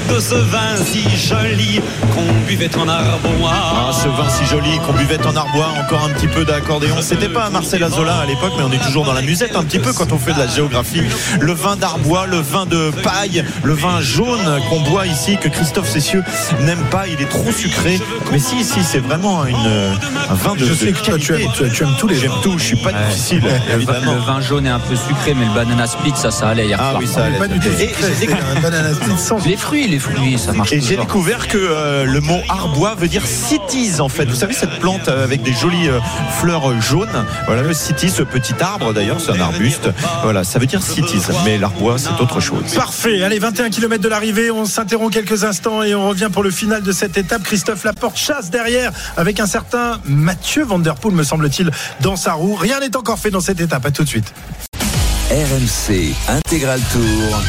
de ce vin si joli qu'on buvait en Arbois. Ah, ce vin si joli qu'on buvait en Arbois encore un petit peu d'accordéon. C'était pas Marcel Azola à l'époque mais on est toujours dans la musette un petit peu quand on fait de la géographie. Le vin d'Arbois le vin de paille le vin jaune qu'on boit ici que Christophe Cessieux n'aime pas. Il est trop sucré. Mais si ici c'est vraiment une, un vin de. Je sais que toi, tu aimes, tu, aimes tous les J'aime tout, je suis pas difficile. Le, évidemment. le vin jaune est un peu sucré, mais le banana split, ça, ça allait hier ah, oui, ça allait. Pas du tout. Les fruits, les fruits, ça marche. Et j'ai découvert que euh, le mot arbois veut dire cities en fait. Vous savez cette plante euh, avec des jolies euh, fleurs jaunes. Voilà le cities, ce petit arbre d'ailleurs, c'est un arbuste. Voilà, ça veut dire cities, mais l'arbois c'est autre chose. Parfait. Allez, 21 km de l'arrivée. On s'interrompt quelques instants et on revient pour le final de cette étape. Christophe Laporte chasse derrière avec un certain Mathieu Van me semble-t-il, dans sa roue. Rien n'est encore fait dans cette étape. À tout de suite. RMC Intégral Tour.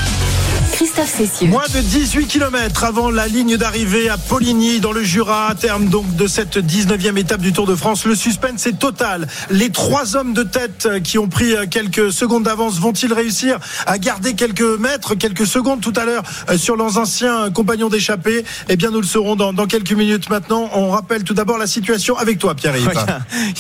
Christophe Cessieux. Moins de 18 km avant la ligne d'arrivée à Poligny dans le Jura, à terme donc de cette 19e étape du Tour de France. Le suspense est total. Les trois hommes de tête qui ont pris quelques secondes d'avance vont-ils réussir à garder quelques mètres, quelques secondes tout à l'heure euh, sur leurs anciens compagnons d'échappée? Eh bien, nous le saurons dans, dans, quelques minutes maintenant. On rappelle tout d'abord la situation avec toi, Pierre-Yves.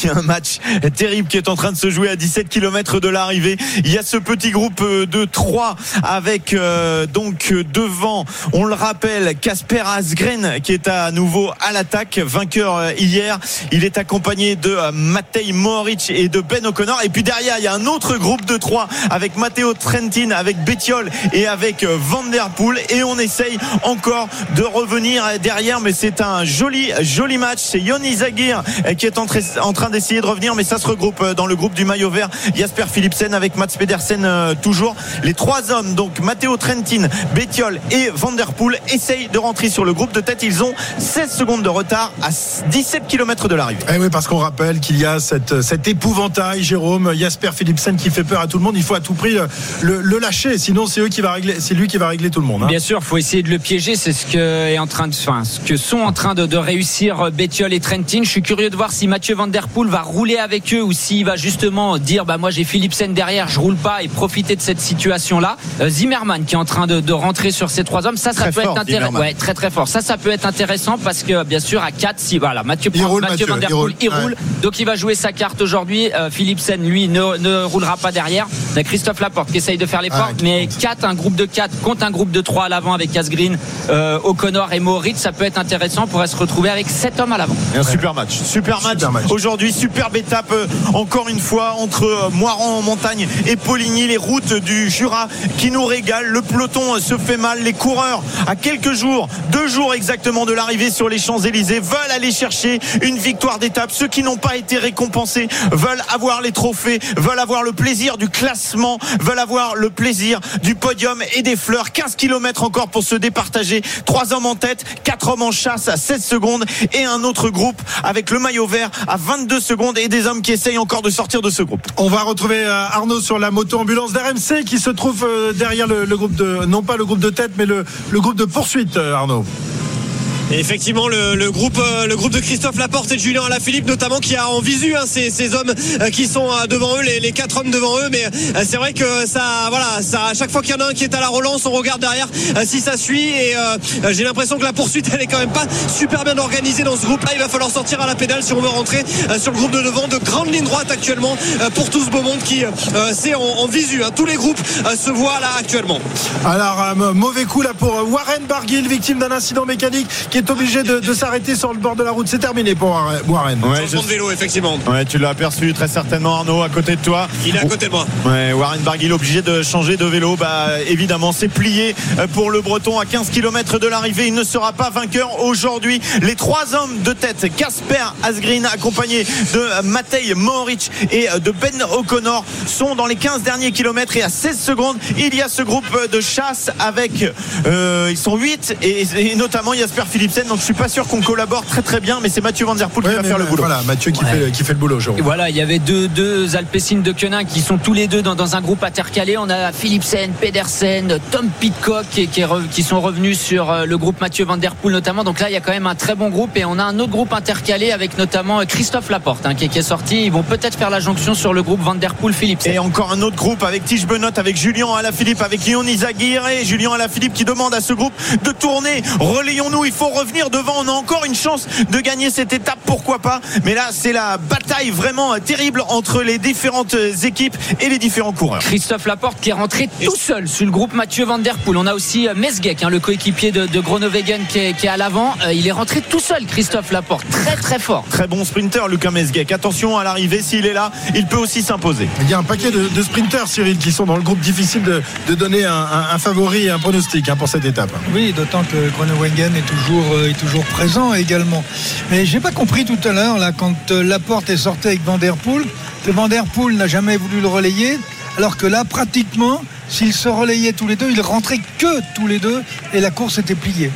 Il y a un match terrible qui est en train de se jouer à 17 km de l'arrivée. Il y a ce petit groupe euh, de trois avec euh, donc devant, on le rappelle, Casper Asgren qui est à nouveau à l'attaque, vainqueur euh, hier. Il est accompagné de euh, Matej Moric et de Ben O'Connor. Et puis derrière, il y a un autre groupe de trois avec Matteo Trentin, avec Bettiol et avec euh, Van Der Poel. Et on essaye encore de revenir derrière, mais c'est un joli, joli match. C'est Yoni Zagir qui est en, train d'essayer de revenir, mais ça se regroupe dans le groupe du maillot vert. Jasper Philipsen avec Mats Pedersen toujours. Les trois hommes, donc Matteo Trentin, Bettiol et Vanderpool essayent de rentrer sur le groupe de tête. Ils ont 16 secondes de retard à 17 km de l'arrivée. Eh oui, parce qu'on rappelle qu'il y a cette, cet épouvantail, Jérôme, Jasper Philipsen qui fait peur à tout le monde. Il faut à tout prix le, le lâcher, sinon c'est eux qui va régler, c'est lui qui va régler tout le monde. Hein. Bien sûr, il faut essayer de le piéger. C'est ce que est en train de, enfin, ce que sont en train de, de réussir Bettiol et Trentin. Je suis curieux de voir si Mathieu Van Der Poel va rouler avec eux ou s'il va justement dire, bah moi j'ai Philipsen derrière, je roule pas et profiter de cette situation là. Euh, Zimmerman qui est en train de, de rentrer sur ces trois hommes. Ça, ça peut être intéressant. Ouais, très très fort. Ça, ça peut être intéressant parce que bien sûr à 4 si voilà Mathieu, il roule, Mathieu, Van Der Poel, il, roule. Donc il va jouer sa carte aujourd'hui. Euh, Philipsen lui ne, ne, roulera pas derrière. Mais Christophe Laporte qui essaye de faire l'effort. Ah, mais 4 un groupe de 4 contre un groupe de 3 à l'avant avec Asgreen, euh, O'Connor et Moritz, ça peut être intéressant pour se retrouver avec 7 hommes à l'avant. Un super match, super match. Aujourd'hui, superbe étape euh, encore une fois entre euh, Moiran en montagne et Poligny, les routes du Jura qui nous régalent. Le peloton se fait mal. Les coureurs, à quelques jours, deux jours exactement de l'arrivée sur les Champs-Élysées, veulent aller chercher une victoire d'étape. Ceux qui n'ont pas été récompensés veulent avoir les trophées, veulent avoir le plaisir du classement, veulent avoir le plaisir du podium et des fleurs. 15 km encore pour se départager. Trois hommes en tête, quatre hommes en chasse à 16 secondes et un autre groupe avec le maillot vert à 22 secondes et des hommes qui essayent encore de sortir de ce groupe. On va retrouver euh, Arnaud sur la moto ambulance d'RMC qui se trouve euh, derrière le groupe de, non pas le groupe de tête, mais le, groupe de poursuite, euh, Arnaud effectivement, le, groupe, euh, le groupe de Christophe Laporte et de Julien Alaphilippe, notamment, qui a en visu hein, ces, hommes euh, qui sont euh, devant eux, les, quatre hommes devant eux. Mais c'est vrai que ça, voilà, à chaque fois qu'il y en a un qui est à la relance, on regarde derrière si ça suit. Et j'ai l'impression que la poursuite, elle est quand même pas super bien organisée dans ce groupe-là. Il va falloir sortir à la pédale si on veut rentrer sur le groupe de devant. De grandes lignes droites actuellement pour tout ce beau monde qui c'est en, visu. Hein. Tous les groupes se voient là actuellement. Alors, mauvais coup là pour Warren Barguil, victime d'un incident mécanique qui est obligé de, de s'arrêter sur le bord de la route. C'est terminé pour Warren. Ouais, de vélo, effectivement. Ouais, tu l'as aperçu très certainement, Arnaud, à côté de toi. Il est à côté de moi. Ouais, Warren Barguil obligé de changer de vélo. Bah, évidemment, c'est plié pour le Breton à 15 km de l'arrivée. Il ne sera pas vainqueur aujourd'hui. Les trois hommes de tête, Casper Asgreen, accompagné de Matej Mohoric et de Ben O'Connor, sont dans les 15 derniers kilomètres et à 16 secondes, il y a ce groupe de chasse avec, euh, ils sont 8 et, et, notamment Jasper Philipsen. Donc je suis pas sûr qu'on collabore très très bien, mais c'est Mathieu Van Der Poel qui va faire le boulot. Voilà, Mathieu qui, ouais. fait, qui fait le boulot. Et voilà, il y avait deux, deux Alpecin de Quenin qui sont tous les deux dans, dans un groupe intercalé. On a Philipsen, Pedersen, Tom Pitcock qui, qui, qui, sont revenus sur euh, le groupe Mathieu Van Der Poel notamment. Donc là, il y a quand même un très bon groupe et on a un autre groupe intercalé avec notamment Christophe Laporte hein, qui, qui, est sorti. Ils vont peut-être faire la jonction sur le groupe Van Der Poel Philipsen. Et encore un autre groupe avec Tige Benot, avec Julien Alaphilippe, avec Lyon Izaguirre et Julien Alaphilippe qui demande à ce groupe de tourner. Relayons-nous, il faut revenir devant. On a encore une chance de gagner cette étape, pourquoi pas. Mais là, c'est la bataille vraiment terrible entre les différentes équipes et les différents coureurs. Christophe Laporte qui est rentré tout seul sur le groupe Mathieu Van Der Poel. On a aussi Mesgek, hein, le coéquipier de, de Groenewegen qui est, qui est à l'avant. Euh, il est rentré tout seul, Christophe Laporte. Très très fort. Très bon sprinter, Lucas Mesgek. Attention à l'arrivée, s'il est là, il peut aussi s'imposer. Il y a un paquet de, de, sprinters, Cyril, qui sont dans le groupe difficile de, de donner un, un, un, favori et un pronostic hein, pour cette étape. Oui, d'autant que Groenewegen est toujours, euh, est toujours présent également. Mais j'ai pas compris tout à l'heure, là, quand euh, Laporte est sorti avec Van Der Poel, que Van n'a jamais voulu le relayer, alors que là, pratiquement, s'ils se relayaient tous les deux, ils rentraient que tous les deux et la course était pliée.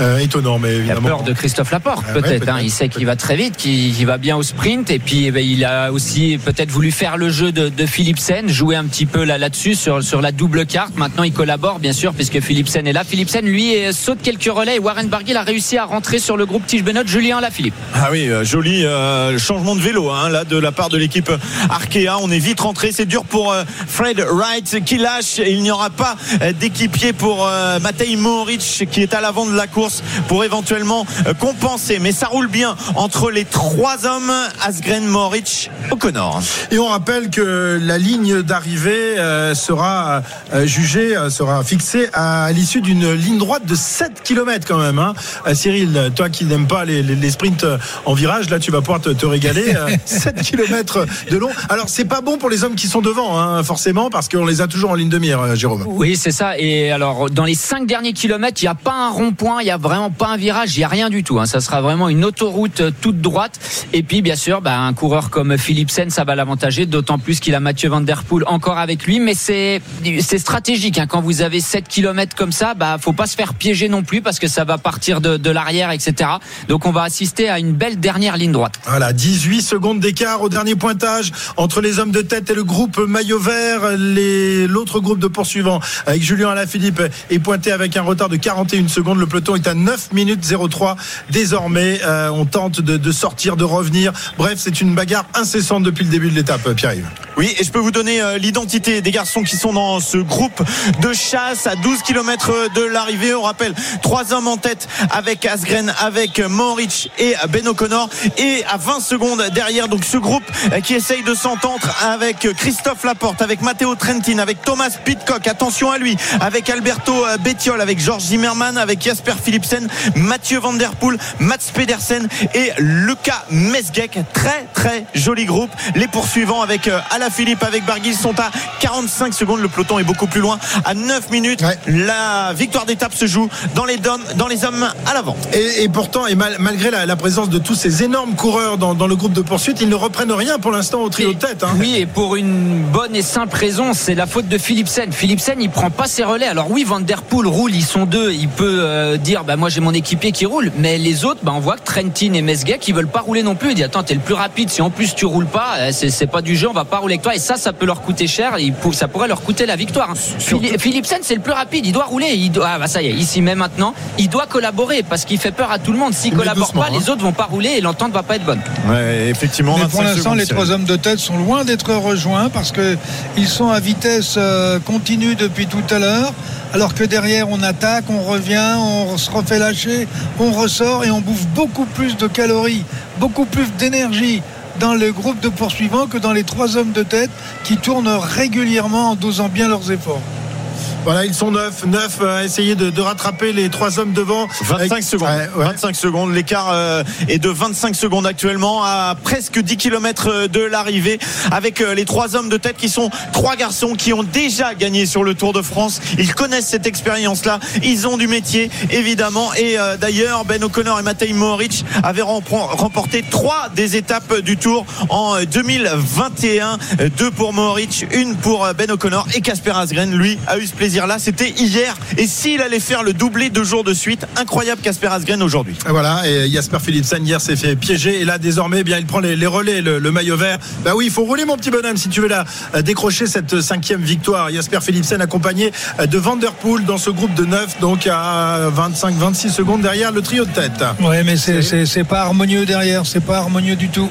Euh, étonnant, mais évidemment. Il a peur de Christophe Laporte, Ah, peut-être. ouais, hein. Il sait qu'il va très vite, qu'il va bien au sprint. Et puis, eh ben, il a aussi peut-être voulu faire le jeu de, de Philipsen, jouer un petit peu là, là-dessus, sur, sur la double carte. Maintenant, il collabore, bien sûr, puisque Philipsen est là. Philipsen, lui, saute quelques relais. Et Warren Barguil a réussi à rentrer sur le groupe Tige Benot. Julien Lafilippe. Ah oui, euh, joli euh, changement de vélo hein, là de la part de l'équipe Arkea. On est vite rentré. C'est dur pour euh, Fred Wright qui lâche. Il n'y aura pas d'équipier pour Matej Mohoric qui est à l'avant de la course pour éventuellement euh, compenser. Mais ça roule bien entre les trois hommes Asgren, Mohoric, O'Connor. Et on rappelle que la ligne d'arrivée euh, sera euh, jugée, sera fixée à l'issue d'une ligne droite de 7 km quand même. Hein. Cyril, toi qui n'aimes pas les, les- les sprints en virage, là tu vas pouvoir te, te régaler. euh, 7 km de long. Alors c'est pas bon pour les hommes qui sont devant, hein, forcément, parce qu'on les a toujours en ligne de mire, Jérôme. Oui, c'est ça. Et alors, dans les cinq derniers kilomètres, il n'y a pas un rond-point, il n'y a vraiment pas un virage, il n'y a rien du tout. hein. Ça sera vraiment une autoroute euh, toute droite. Et puis, bien sûr, bah, un coureur comme Philipsen, ça va l'avantager, d'autant plus qu'il a Mathieu Van Der Poel encore avec lui. Mais c'est stratégique. hein. Quand vous avez 7 kilomètres comme ça, bah, faut pas se faire piéger non plus parce que ça va partir de, de l'arrière, etc. Donc, on va assister à une belle dernière ligne droite. Voilà, 18 secondes d'écart au dernier pointage entre les hommes de tête et le groupe maillot vert. L'autre groupe de poursuivants avec Julien Alaphilippe est pointé avec un retard de 41 secondes. Le peloton à 9 minutes 03 désormais. Euh, on tente de, de sortir, de revenir. Bref, c'est une bagarre incessante depuis le début de l'étape, Pierre-Yves. Oui, et je peux vous donner euh, l'identité des garçons qui sont dans ce groupe de chasse à 12 km de l'arrivée. On rappelle trois hommes en tête avec Asgren, avec Mohoric et Ben O'Connor. Et à 20 secondes derrière, donc ce groupe euh, qui essaye de s'entendre avec Christophe Laporte, avec Matteo Trentin, avec Thomas Pitcock. Attention à lui, avec Alberto euh, Bettiol, avec Georges Zimmermann, avec Jasper Philipsen, Mathieu Van Der Poel, Mats Pedersen et Lucas Mesgek. Très très joli groupe. Les poursuivants avec euh, Alaphilippe, avec Barguil sont à 45 secondes. Le peloton est beaucoup plus loin, à 9 minutes. La victoire d'étape se joue dans les, dom- dans les hommes à l'avant. Et, et pourtant, et mal- malgré la, la présence de tous ces énormes coureurs dans, dans le groupe de poursuite, ils ne reprennent rien pour l'instant au trio de tête. hein. Oui, et pour une bonne et simple raison, c'est la faute de Philipsen. Philipsen, il prend pas ses relais. Alors oui, Van Der Poel roule, ils sont deux. Il peut euh, dire, bah moi j'ai mon équipier qui roule, mais les autres, bah on voit que Trentin et Mesgek, ils veulent pas rouler non plus. Il dit, attends, t'es le plus rapide. Si en plus tu roules pas, euh, c'est c'est pas du jeu, on va pas rouler Et ça, ça peut leur coûter cher. Pour- ça pourrait leur coûter la victoire. hein. Phili- Philipsen, c'est le plus rapide. Il doit rouler. Il doit, ah bah ça y est, il s'y met maintenant. Il doit collaborer parce qu'il fait peur à tout le monde. S'il collabore pas, hein. les autres vont pas rouler et l'entente va pas être bonne. Ouais, effectivement. Mais pour 25 l'instant, les trois hommes de tête sont loin d'être rejoints parce que ils sont à vitesse euh, continue depuis tout à l'heure. Alors que derrière, on attaque, on revient, on se refait lâcher, on ressort et on bouffe beaucoup plus de calories, beaucoup plus d'énergie dans le groupe de poursuivants que dans les trois hommes de tête qui tournent régulièrement en dosant bien leurs efforts. Voilà, ils sont neuf, neuf à essayer de, de rattraper les trois hommes devant. 25 secondes. Ouais, ouais. 25 secondes. L'écart euh, est de 25 secondes actuellement à presque 10 km de l'arrivée avec euh, les trois hommes de tête qui sont trois garçons qui ont déjà gagné sur le Tour de France. Ils connaissent cette expérience-là. Ils ont du métier, évidemment. Et euh, d'ailleurs, Ben O'Connor et Matej Mohoric avaient remporté trois des étapes du Tour en euh, 2021. Euh, Deux pour Mohoric, une pour euh, Ben O'Connor et Casper Asgren. Lui a eu ce plaisir-là. C'était hier. Et s'il allait faire le doublé deux jours de suite, incroyable Casper Asgren aujourd'hui. Et Voilà, et Jasper Philipsen hier s'est fait piéger et là désormais eh bien il prend les, les relais, le, le maillot vert. Bah oui, il faut rouler mon petit bonhomme si tu veux là euh, décrocher cette cinquième victoire. Jasper Philipsen accompagné euh, de Vanderpool dans ce groupe de 9 donc à 25-26 secondes derrière le trio de tête. Ouais, mais c'est pas harmonieux derrière, c'est pas harmonieux du tout.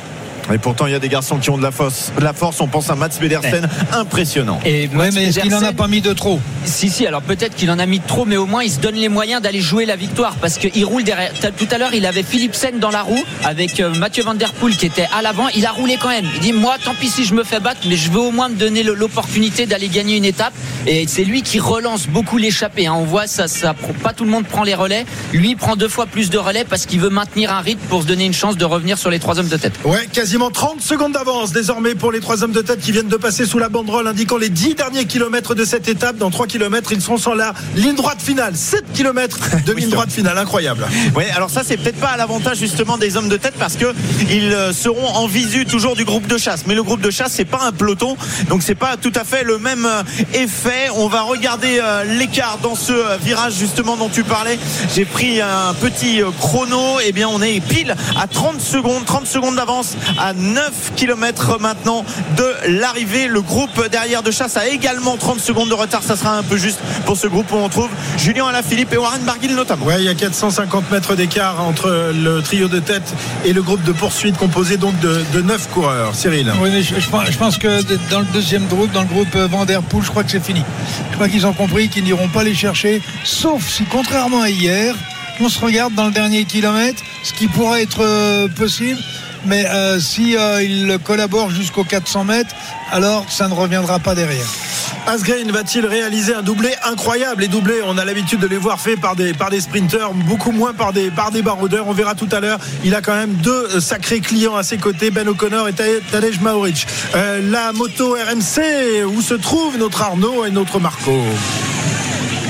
Et pourtant, il y a des garçons qui ont de la force. De la force. On pense à Mats Pedersen, impressionnant. Et Ouais, Mats mais est-ce qu'il en a pas mis de trop Si, si, alors peut-être qu'il en a mis trop, mais au moins il se donne les moyens d'aller jouer la victoire parce qu'il roule derrière. Tout à l'heure, il avait Philipsen dans la roue avec euh, Mathieu Van Der Poel qui était à l'avant. Il a roulé quand même. Il dit Moi, tant pis si je me fais battre, mais je veux au moins me donner l'opportunité d'aller gagner une étape. Et c'est lui qui relance beaucoup l'échappée. hein. On voit ça, ça, pas tout le monde prend les relais. Lui, il prend deux fois plus de relais parce qu'il veut maintenir un rythme pour se donner une chance de revenir sur les trois hommes de tête. Ouais, quasiment 30 secondes d'avance désormais pour les trois hommes de tête qui viennent de passer sous la banderole indiquant les 10 derniers kilomètres de cette étape. Dans 3 kilomètres, ils seront sur la ligne droite finale. 7 kilomètres de ligne droite finale, incroyable. Oui, alors ça, c'est peut-être pas à l'avantage justement des hommes de tête parce que ils euh, seront en visu toujours du groupe de chasse. Mais le groupe de chasse, c'est pas un peloton, donc c'est pas tout à fait le même euh, effet. On va regarder euh, l'écart dans ce virage justement dont tu parlais. J'ai pris un petit chrono. Et bien, on est pile à 30 secondes, 30 secondes d'avance à 9 km maintenant de l'arrivée. Le groupe derrière de chasse a également 30 secondes de retard. Ça sera un peu juste pour ce groupe où on trouve Julien Alaphilippe et Warren Barguil notamment. Ouais, il y a 450 mètres d'écart entre le trio de tête et le groupe de poursuite composé donc de, de 9 coureurs. Cyril. Oui, mais je, je pense, je pense que dans le deuxième groupe, dans le groupe euh, Vanderpool, je crois que c'est fini. Je crois qu'ils ont compris qu'ils n'iront pas les chercher, sauf si, contrairement à hier, on se regarde dans le dernier kilomètre, ce qui pourrait être euh, possible. Mais euh, si euh, ils collaborent jusqu'aux 400 mètres, alors ça ne reviendra pas derrière. Asgreen va-t-il réaliser un doublé incroyable? Les doublés, on a l'habitude de les voir faits par des, par des sprinteurs, beaucoup moins par des, par des baroudeurs. On verra tout à l'heure. Il a quand même deux sacrés clients à ses côtés, Ben O'Connor et Ta- Tadej Maoric. Euh, la moto RMC, où se trouve notre Arnaud et notre Marco?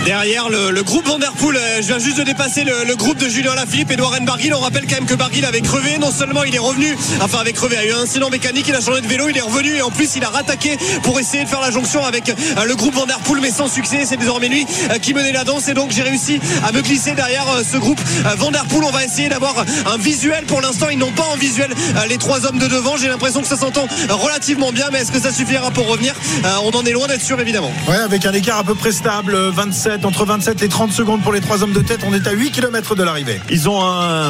derrière le, groupe Vanderpool. Euh, je viens juste de dépasser le, groupe de Julien Lafilippe, Edouard Barguil. On rappelle quand même que Barguil avait crevé. Non seulement il est revenu, enfin avec crevé, il a eu un incident mécanique, il a changé de vélo, il est revenu et en plus il a rattaqué pour essayer de faire la jonction avec euh, le groupe Vanderpool, mais sans succès. C'est désormais lui euh, qui menait la danse et donc j'ai réussi à me glisser derrière ce groupe Vanderpool. On va essayer d'avoir un visuel. Pour l'instant, ils n'ont pas en visuel les trois hommes de devant. J'ai l'impression que ça s'entend relativement bien, mais est-ce que ça suffira pour revenir? On en est loin d'être sûr évidemment. Ouais, avec un écart à peu près stable, 27 entre 27 et 30 secondes pour les trois hommes de tête. On est à 8 km de l'arrivée. Ils ont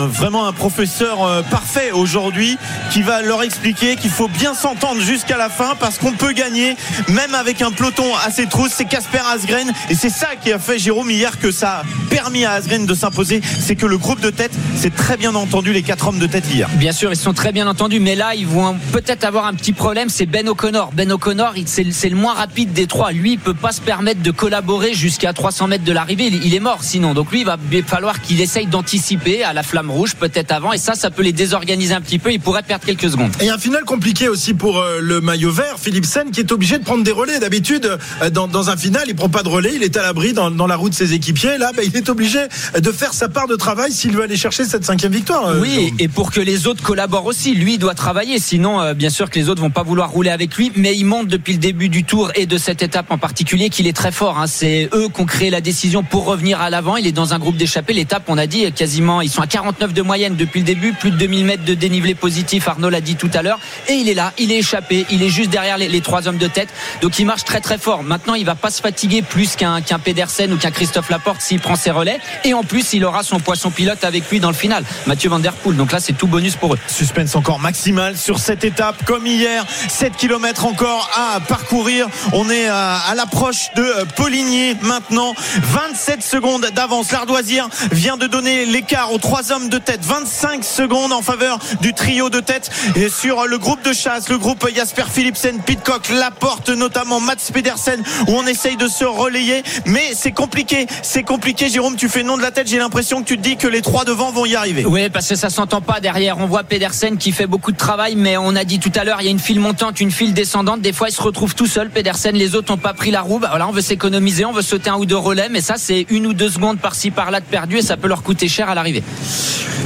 vraiment un professeur euh, parfait aujourd'hui qui va leur expliquer qu'il faut bien s'entendre jusqu'à la fin parce qu'on peut gagner même avec un peloton à ses trousses. C'est Casper Asgren et c'est ça qui a fait Jérôme hier que ça a permis à Asgren de s'imposer. C'est que le groupe de tête s'est très bien entendu, les quatre hommes de tête hier. Bien sûr, ils sont très bien entendus, mais là, ils vont peut-être avoir un petit problème. C'est Ben O'Connor. Ben O'Connor, c'est le moins rapide des trois. Lui, il peut pas se permettre de collaborer jusqu'à 300 mètres de l'arrivée. Il est mort sinon. Donc lui, il va falloir qu'il essaye d'anticiper à la flamme rouge, peut-être avant. Et ça, ça peut les désorganiser un petit peu. Il pourrait perdre quelques secondes. Et un final compliqué aussi pour euh, le maillot vert, Philipsen, qui est obligé de prendre des relais. D'habitude, euh, dans, dans un final, il prend pas de relais, il est à l'abri dans, dans la roue de ses équipiers. Là, bah, il est obligé de faire sa part de travail s'il veut aller chercher cette cinquième victoire. euh, Oui, et pour que les autres collaborent aussi, lui il doit travailler. Sinon, bien sûr que les autres vont pas vouloir rouler avec lui. Mais il montre depuis le début du tour et de cette étape en particulier qu'il est très fort. hein. C'est eux qui la décision pour revenir à l'avant. Il est dans un groupe d'échappés. L'étape, on a dit quasiment, ils sont à 49 de moyenne depuis le début, plus de 2000 mètres de dénivelé positif. Arnaud l'a dit tout à l'heure. Et il est là, il est échappé, il est juste derrière les, trois hommes de tête. Donc il marche très très fort. Maintenant, il va pas se fatiguer plus qu'un qu'un Pedersen ou qu'un Christophe Laporte s'il prend ses relais. Et en plus, il aura son poisson pilote avec lui dans le final, Mathieu Van Der Poel. Donc là, c'est tout bonus pour eux. Suspense encore maximal sur cette étape, comme hier. 7 km encore à parcourir. On est à, à l'approche de euh, Poligny maintenant. Maintenant 27 secondes d'avance. L'Ardoisière vient de donner l'écart aux trois hommes de tête. 25 secondes en faveur du trio de tête et sur le groupe de chasse, le groupe Jasper Philipsen, Pitcock, Laporte notamment, Mats Pedersen où on essaye de se relayer. Mais c'est compliqué, c'est compliqué. Jérôme, tu fais nom de la tête. J'ai l'impression que tu te dis que les trois devant vont y arriver. Oui, parce que ça s'entend pas derrière. On voit Pedersen qui fait beaucoup de travail, mais on a dit tout à l'heure, il y a une file montante, une file descendante. Des fois, il se retrouve tout seul. Pedersen, les autres n'ont pas pris la roue. Bah, voilà, on veut s'économiser, on veut sauter un ou deux relais, mais ça, c'est une ou deux secondes par-ci par-là de perdu et ça peut leur coûter cher à l'arrivée.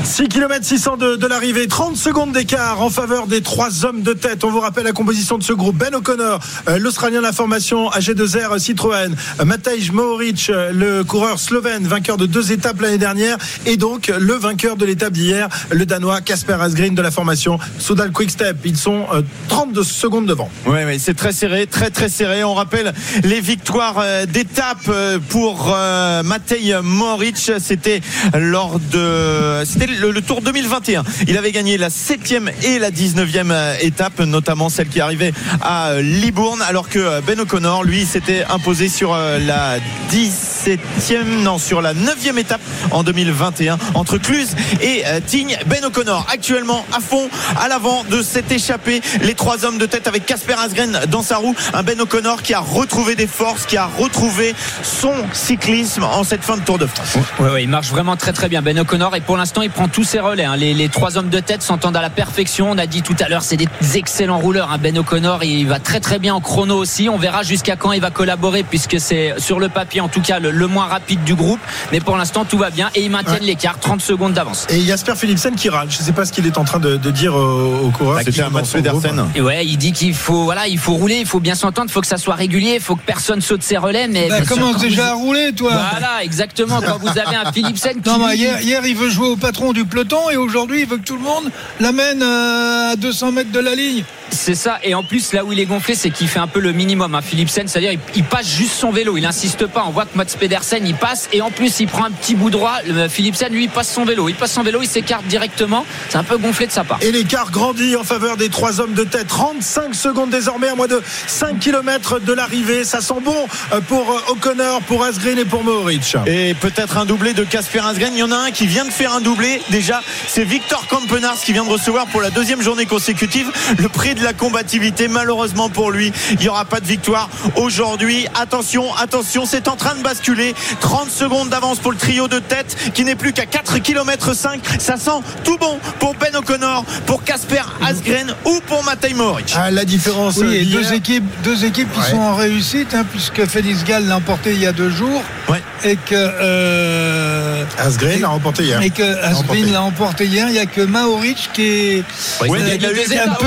6 km 600 de, de l'arrivée, 30 secondes d'écart en faveur des trois hommes de tête. On vous rappelle la composition de ce groupe. Ben O'Connor, euh, l'Australien de la formation AG2R Citroën, euh, Matej Mohoric, euh, le coureur slovène, vainqueur de deux étapes l'année dernière, et donc le vainqueur de l'étape d'hier, le Danois Casper Asgreen de la formation Soudal Quickstep. Ils sont euh, 32 secondes devant. Oui, oui, c'est très serré, très très serré. On rappelle les victoires euh, d'étape euh, pour euh, Matej Moric. C'était lors de, c'était le, Tour 2021. Il avait gagné la 7e et la 19e euh, étape, notamment celle qui arrivait à euh, Libourne, alors que euh, Ben O'Connor, lui, s'était imposé sur la 17e, non, sur la 9e étape en 2021 entre Cluse et Tignes. Ben O'Connor, actuellement à fond, à l'avant de cette échappée. Les trois hommes de tête avec Casper Asgren dans sa roue. Un Ben O'Connor qui a retrouvé des forces, qui a retrouvé son cyclisme en cette fin de Tour de France. Oui, oui, il marche vraiment très très bien Ben O'Connor et pour l'instant il prend tous ses relais. hein. Les, les trois hommes de tête s'entendent à la perfection. On a dit tout à l'heure c'est des excellents rouleurs. hein. Ben O'Connor il va très très bien en chrono aussi. On verra jusqu'à quand il va collaborer puisque c'est sur le papier en tout cas le, le moins rapide du groupe. Mais pour l'instant tout va bien et ils maintiennent Ouais. l'écart, 30 secondes d'avance. Et Jasper Philipsen qui râle. Je ne sais pas ce qu'il est en train de, de dire aux, aux coureurs. Bah. Pedersen. Et ouais, il dit qu'il faut voilà, il faut rouler, il faut bien s'entendre, il faut que ça soit régulier, il faut que personne saute ses relais. Mais Bah, quand déjà rouler, toi. Voilà, exactement. Quand vous avez un Philipsen qui Non, mais hier, hier, il veut jouer au patron du peloton et aujourd'hui, il veut que tout le monde l'amène euh, à 200 mètres de la ligne. C'est ça, et en plus là où il est gonflé, c'est qu'il fait un peu le minimum. Hein. Philipsen, c'est-à-dire il, il passe juste son vélo, il insiste pas. On voit que Mats Pedersen il passe et en plus il prend un petit bout droit. Le Philipsen lui il passe son vélo, il passe son vélo, il s'écarte directement. C'est un peu gonflé de sa part. Et l'écart grandit en faveur des trois hommes de tête. 35 secondes désormais à moins de 5 km de l'arrivée. Ça sent bon euh, pour euh, O'Connor, pour Asgreen et pour Mohoric. Et peut-être un doublé de Casper Asgren. Il y en a un qui vient de faire un doublé. Déjà, c'est Victor Kampenars qui vient de recevoir pour la deuxième journée consécutive le prix de la combativité. Malheureusement pour lui, il n'y aura pas de victoire aujourd'hui. Attention, attention, c'est en train de basculer. 30 secondes d'avance pour le trio de tête qui n'est plus qu'à 4 km 5. Ça sent tout bon pour Ben O'Connor, pour Casper Asgren ou pour Matej Mohoric. Ah, la différence. Oui, et deux équipes, deux équipes qui sont en réussite, hein, puisque Félix Gall l'a emporté il y a deux jours. Ouais. Et que. euh, Asgreen l'a remporté hier. et que. Asgreen l'a emporté hier. Il n'y a que Maoric qui, est, Ouais, il a eu deux des qui, a un peu,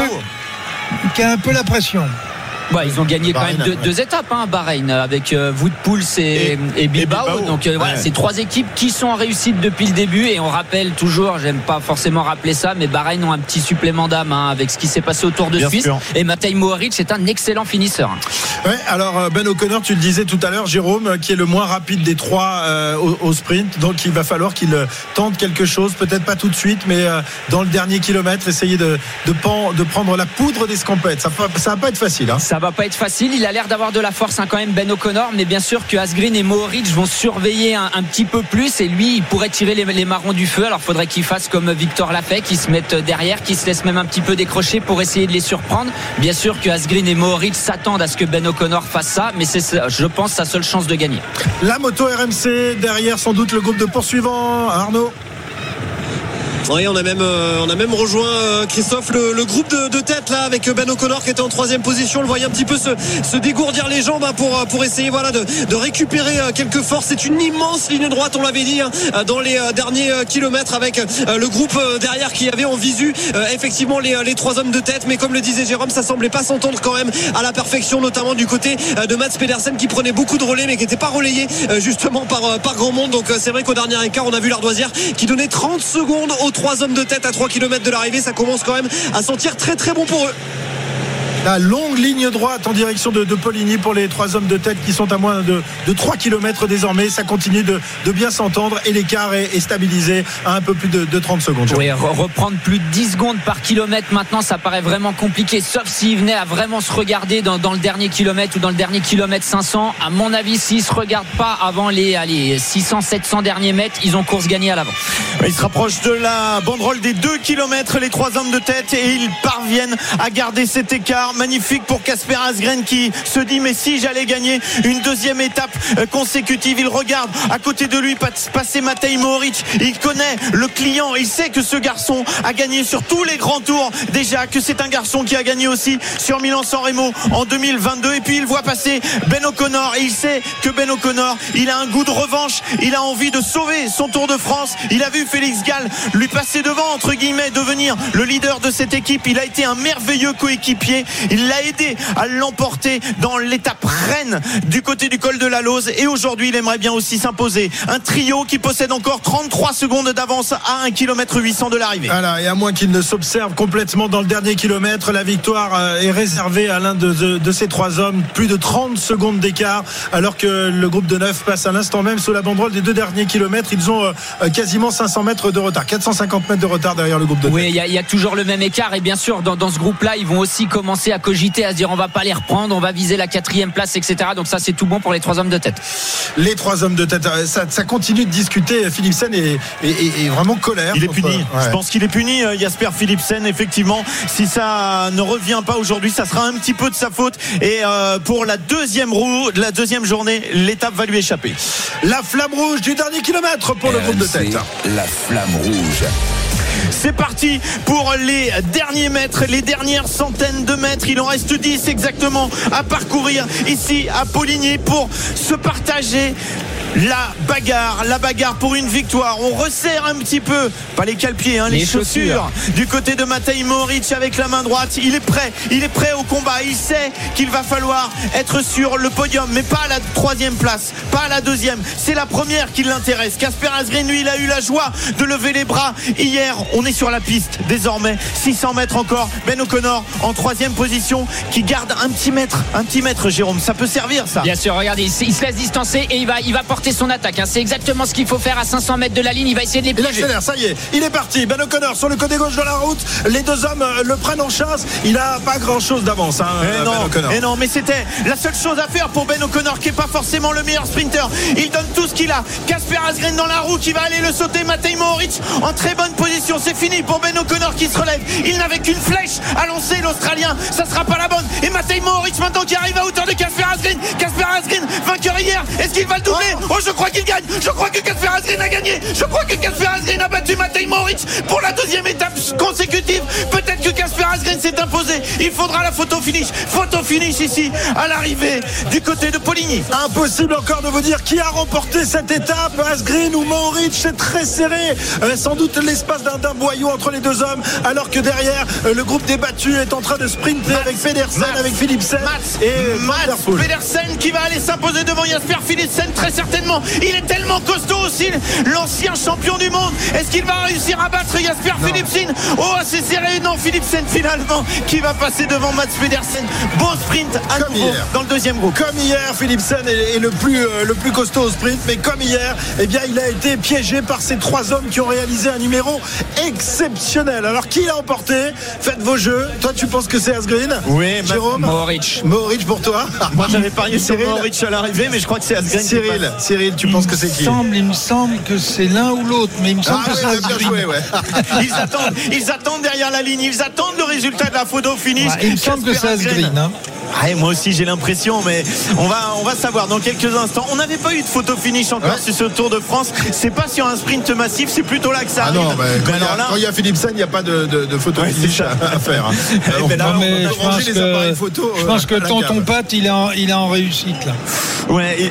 qui a un peu la pression. Ouais, ils ont gagné quand même deux, ouais. deux étapes, hein, Bahreïn, avec euh, Wout Poels et, et Bilbao. Bilbao. Donc euh, voilà, Ouais. c'est trois équipes qui sont en réussite depuis le début. Et on rappelle toujours, j'aime pas forcément rappeler ça, mais Bahreïn ont un petit supplément d'âme hein, avec ce qui s'est passé au Tour de Bien Suisse. sûr. Et Matej Mohoric c'est un excellent finisseur. Ouais, alors euh, Ben O'Connor, tu le disais tout à l'heure, Jérôme, euh, qui est le moins rapide des trois euh, au, au sprint. Donc il va falloir qu'il tente quelque chose, peut-être pas tout de suite, mais dans le dernier kilomètre, essayer de, de, pan- de prendre la poudre des scampettes. Ça va, ça va pas être facile. Hein. Ça va pas être facile. Il a l'air d'avoir de la force hein, quand même Ben O'Connor, mais bien sûr que Asgreen et Mohoric vont surveiller un, petit peu plus et lui il pourrait tirer les, les marrons du feu. Alors faudrait qu'il fasse comme Victor l'a fait, qu'il se mette derrière, qu'il se laisse même un petit peu décrocher pour essayer de les surprendre. Bien sûr que Asgreen et Mohoric s'attendent à ce que Ben O'Connor fasse ça, mais c'est je pense sa seule chance de gagner. La moto RMC, derrière sans doute le groupe de poursuivants. Arnaud Oui, on a même, euh, on a même rejoint euh, Christophe le, groupe de, de tête là avec Ben O'Connor qui était en troisième position. On le voyait un petit peu se, se dégourdir les jambes hein, pour, euh, pour essayer voilà de, de récupérer euh, quelques forces. C'est une immense ligne droite, on l'avait dit hein, dans les euh, derniers euh, kilomètres avec euh, le groupe euh, derrière qui avait en visu euh, effectivement les, les trois hommes de tête. Mais comme le disait Jérôme, ça semblait pas s'entendre quand même à la perfection, notamment du côté euh, de Mats Pedersen qui prenait beaucoup de relais mais qui n'était pas relayé euh, justement par, euh, par grand monde. Donc euh, c'est vrai qu'au dernier écart, on a vu l'Ardoisière qui donnait 30 secondes aux trois hommes de tête à 3 km de l'arrivée. Ça commence quand même à sentir très très bon pour eux. La longue ligne droite en direction de, de Poligny pour les trois hommes de tête qui sont à moins de, de 3 km désormais. Ça continue de, de bien s'entendre et l'écart est, est, stabilisé à un peu plus de, de 30 secondes. Oui, reprendre plus de 10 secondes par kilomètre maintenant, ça paraît vraiment compliqué, sauf s'ils venaient à vraiment se regarder dans, dans, le dernier kilomètre ou dans le dernier kilomètre 500. À mon avis, s'ils se regardent pas avant les allez, 600, 700 derniers mètres, ils ont course gagnée à l'avant. Ils se rapprochent de la banderole des 2 km, les trois hommes de tête, et ils parviennent à garder cet écart. Magnifique pour Casper Asgren qui se dit mais si j'allais gagner une deuxième étape euh, consécutive, il regarde à côté de lui passer Matej Mohoric. Il connaît le client, il sait que ce garçon a gagné sur tous les grands tours déjà, que c'est un garçon qui a gagné aussi sur Milan-San Remo en 2022. Et puis il voit passer Ben O'Connor et il sait que Ben O'Connor, il a un goût de revanche, il a envie de sauver son Tour de France. Il a vu Félix Gall lui passer devant, entre guillemets, devenir le leader de cette équipe. Il a été un merveilleux coéquipier. Il l'a aidé à l'emporter dans l'étape reine du côté du col de la Lose. Et aujourd'hui, il aimerait bien aussi s'imposer. Un trio qui possède encore 33 secondes d'avance à 1 km 800 de l'arrivée. Voilà, et à moins qu'il ne s'observe complètement dans le dernier kilomètre, la victoire euh, est réservée à l'un de, de, de, ces trois hommes. Plus de 30 secondes d'écart, alors que le groupe de 9 passe à l'instant même sous la banderole des deux derniers kilomètres. Ils ont euh, quasiment 500 mètres de retard, 450 mètres de retard derrière le groupe de 9. Oui, il y, y, a toujours le même écart. Et bien sûr, dans, dans ce groupe-là, ils vont aussi commencer à cogiter, à se dire on va pas les reprendre, on va viser la quatrième place, etc. Donc ça, c'est tout bon pour les trois hommes de tête. Les trois hommes de tête, euh, ça, ça continue de discuter. Philipsen est, est, est, vraiment colère. Il est puni. Ouais. Je pense qu'il est puni, Jasper Philipsen, effectivement. Si ça ne revient pas aujourd'hui, ça sera un petit peu de sa faute. Et euh, pour la deuxième roue, la deuxième journée, l'étape va lui échapper. La flamme rouge du dernier kilomètre pour le groupe de tête. La flamme rouge. C'est parti pour les derniers mètres, les dernières centaines de mètres. Il en reste 10 exactement à parcourir ici à Poligny pour se partager la bagarre, la bagarre pour une victoire. On resserre un petit peu, pas les calpiers, hein, les, les chaussures. chaussures. du côté de Matej Moric avec la main droite. Il est prêt, il est prêt au combat. Il sait qu'il va falloir être sur le podium, mais pas à la troisième place, pas à la deuxième. C'est la première qui l'intéresse. Casper Asgreen, lui, il a eu la joie de lever les bras hier. On est sur la piste désormais, 600 mètres encore. Ben O'Connor en troisième position qui garde un petit mètre, un petit mètre, Jérôme. Ça peut servir, ça. Bien sûr, regardez, il se laisse distancer et il va, il va porter son attaque. Hein. C'est exactement ce qu'il faut faire à 500 mètres de la ligne. Il va essayer de les piéger. Il accélère, ça y est, il est parti. Ben O'Connor sur le côté gauche de la route. Les deux hommes le prennent en chasse. Il a pas grand chose d'avance. Hein, et, non, ben et non, mais c'était la seule chose à faire pour Ben O'Connor qui est pas forcément le meilleur sprinter. Il donne tout ce qu'il a. Casper Asgreen dans la roue qui va aller le sauter. Matej Mohoric en très bonne position. C'est fini pour Ben O'Connor qui se relève. Il n'avait qu'une flèche à lancer l'Australien. Ça sera pas la bonne. Et Matej Mohoric maintenant qui arrive à hauteur de Casper Asgreen. Casper Asgreen vainqueur hier. Est-ce qu'il va le doubler Oh, je crois qu'il gagne. Je crois que Casper Asgreen a gagné. Je crois que Casper Asgreen a battu Matej Mohoric pour la deuxième étape consécutive. Peut-être que Casper Asgreen s'est imposé. Il faudra la photo finish. Photo finish ici à l'arrivée du côté de Poligny. Impossible encore de vous dire qui a remporté cette étape. Asgreen ou Mohoric. C'est très serré. Euh, sans doute l'espace d'un boyau entre les deux hommes. Alors que derrière, euh, le groupe des battus est en train de sprinter Mats, avec Pedersen, Mats, avec Philipsen Mats, et Mats Pedersen qui va aller s'imposer devant Jasper Philipsen très certainement. Il est tellement costaud aussi, l'ancien champion du monde. Est-ce qu'il va réussir à battre Jasper Philipsen? Oh, c'est serré. Non, Philipsen finalement qui va passer devant Mats Pedersen. Beau sprint à comme nouveau hier. dans le deuxième groupe. Comme hier, Philipsen est, est le plus euh, le plus costaud au sprint, mais comme hier, eh bien, il a été piégé par ces trois hommes qui ont réalisé un numéro exceptionnel. Alors qui l'a emporté? Faites vos jeux. Toi, tu penses que c'est Asgreen? Oui, Jérôme? Mohoric. Mohoric pour toi Moi, j'avais parié sur Mohoric à l'arrivée, mais je crois que c'est Asgreen. Cyril, Cyril, tu penses que c'est qui? semble, Il me semble que c'est l'un ou l'autre, mais il me semble ah, que ouais, c'est bien joué, ouais. ils attendent, ils attendent derrière la ligne, ils attendent le résultat de la photo finish. Ouais, il me semble que c'est Asgreen. Hein. Ouais, moi aussi j'ai l'impression, mais on va, on va savoir dans quelques instants. On n'avait pas eu de photo finish encore ouais. sur ce Tour de France. C'est pas sur un sprint massif, c'est plutôt là que ça ah arrive. non, bah, quand, il y a, là... quand il y a Philipsen, il n'y a pas de, de, de photo ouais, finish à, à, faire. Alors, non, mais je pense, que, photos, je pense que tonton Pat, il est en, il est en réussite là. Ouais. Et...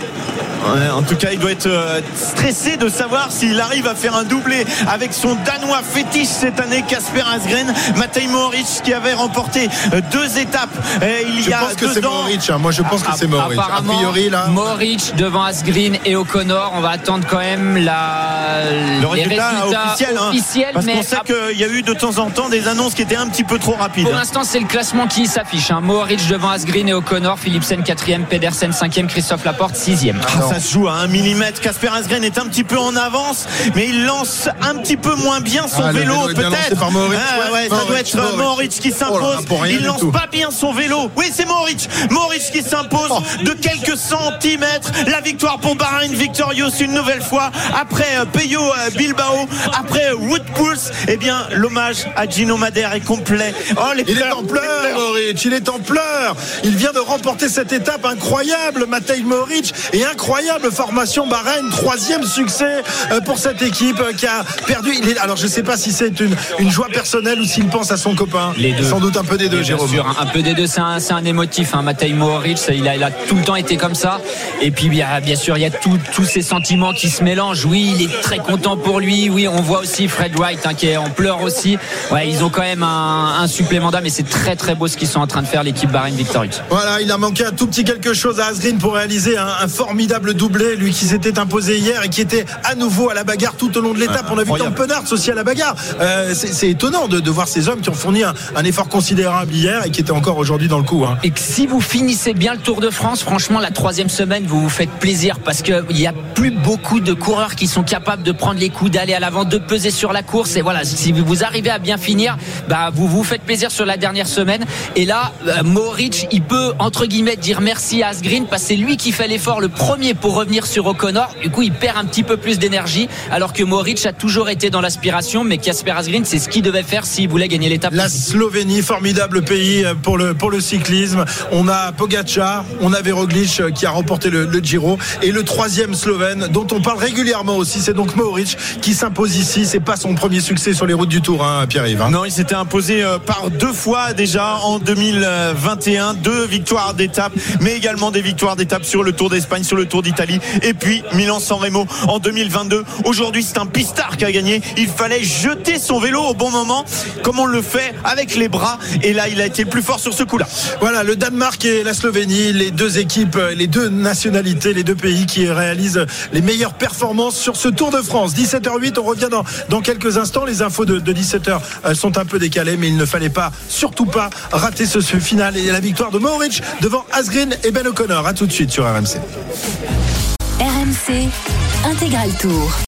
en tout cas, il doit être euh, stressé de savoir s'il arrive à faire un doublé avec son Danois fétiche cette année, Casper Asgren, Matej Mohoric qui avait remporté euh, deux étapes il y a je pense que c'est Mohoric. Hein. Moi, je pense que c'est Mohoric. A priori, là. Mohoric devant Asgreen et O'Connor. On va attendre quand même la... le résultat officiel. Hein. parce qu'on sait qu'il y a eu de temps en temps des annonces qui étaient un petit peu trop rapides. Pour l'instant, c'est le classement qui s'affiche. Hein. Mohoric devant Asgreen et O'Connor, Philipsen 4e, Pedersen 5e, Christophe Laporte 6e. Ah, ça se joue à un millimètre. Casper Asgreen est un petit peu en avance, mais il lance un petit peu moins bien son ah, vélo, peut-être. Ah, ouais, ça doit être Mohoric qui oh s'impose. il lance pas bien son vélo. Oui, c'est Mohoric. Mohoric qui s'impose oh. de quelques centimètres. La victoire pour Bahrain Victorious une nouvelle fois après euh, Peyo euh, Bilbao, après euh, Woodpulse. Eh bien, l'hommage à Gino Madère est complet. Oh, il est en pleurs, Mohoric. Il est en pleurs. Il vient de remporter cette étape incroyable, Matej Mohoric, et incroyable formation Bahreïn. Troisième succès pour cette équipe qui a perdu. Il est, alors, je ne sais pas si c'est une, une joie personnelle ou s'il pense à son copain. Les deux. Sans doute un peu des deux, Jérôme. un peu des deux. C'est un, un, émotif. Hein. Matej Mohoric, il a, il a, tout le temps été comme ça. Et puis, bien, bien sûr, il y a tous ces sentiments qui se mélangent. Oui, il est très content pour lui. Oui, on voit aussi Fred White hein, qui est en pleurs aussi. Ouais, ils ont quand même un, un supplément d'âme et c'est très très beau ce qu'ils sont en train de faire l'équipe Bahreïn Victorious. Voilà, il a manqué un tout petit quelque chose à Asgreen pour réaliser un, un formidable doublé, lui qui s'était imposé hier et qui était à nouveau à la bagarre tout au long de l'étape. on a vu Tom Penard aussi à la bagarre. Euh, c'est étonnant de, de, voir ces hommes qui ont fourni un, un, effort considérable hier et qui étaient encore aujourd'hui dans le coup. Hein. Et que si vous finissez bien le Tour de France, franchement, la troisième semaine, vous vous faites plaisir parce qu'il n'y a plus beaucoup de coureurs qui sont capables de prendre les coups, d'aller à l'avant, de peser sur la course. Et voilà, si vous arrivez à bien finir, bah, vous vous faites plaisir sur la dernière semaine. Et là, euh, Mohoric, il peut, entre guillemets, dire merci à Asgreen parce que c'est lui qui fait l'effort le premier pour revenir sur O'Connor. Du coup, il perd un petit peu plus d'énergie alors que Mohoric a toujours été dans l'aspiration. Mais Casper Asgreen, c'est ce qu'il devait faire s'il voulait gagner l'étape. La Slovénie, formidable pays pour le, pour le cyclisme. On a Pogacar, on a Roglic euh, qui a remporté le, le Giro et le troisième Slovène dont on parle régulièrement aussi, c'est donc Mohoric qui s'impose ici. C'est pas son premier succès sur les routes du Tour, hein, Pierre-Yves. Hein. Non, il s'était imposé euh, par deux fois déjà en 2021, deux victoires d'étape, mais également des victoires d'étape sur le Tour d'Espagne, sur le Tour d'Italie, et puis Milan-San Remo en 2022. Aujourd'hui, c'est un pistard qui a gagné. Il fallait jeter son vélo au bon moment, comme on le fait avec les bras. Et là, il a été plus fort sur ce coup-là. Voilà, le Danemark et la Slovénie, les deux équipes, les deux nationalités, les deux pays qui réalisent les meilleures performances sur ce Tour de France. 17h08, on revient dans, dans quelques instants. Les infos de, de 17h euh, sont un peu décalées, mais il ne fallait pas, surtout pas, rater ce, final et la victoire de Mohoric devant Asgreen et Ben O'Connor. A tout de suite sur RMC. RMC, intégral tour.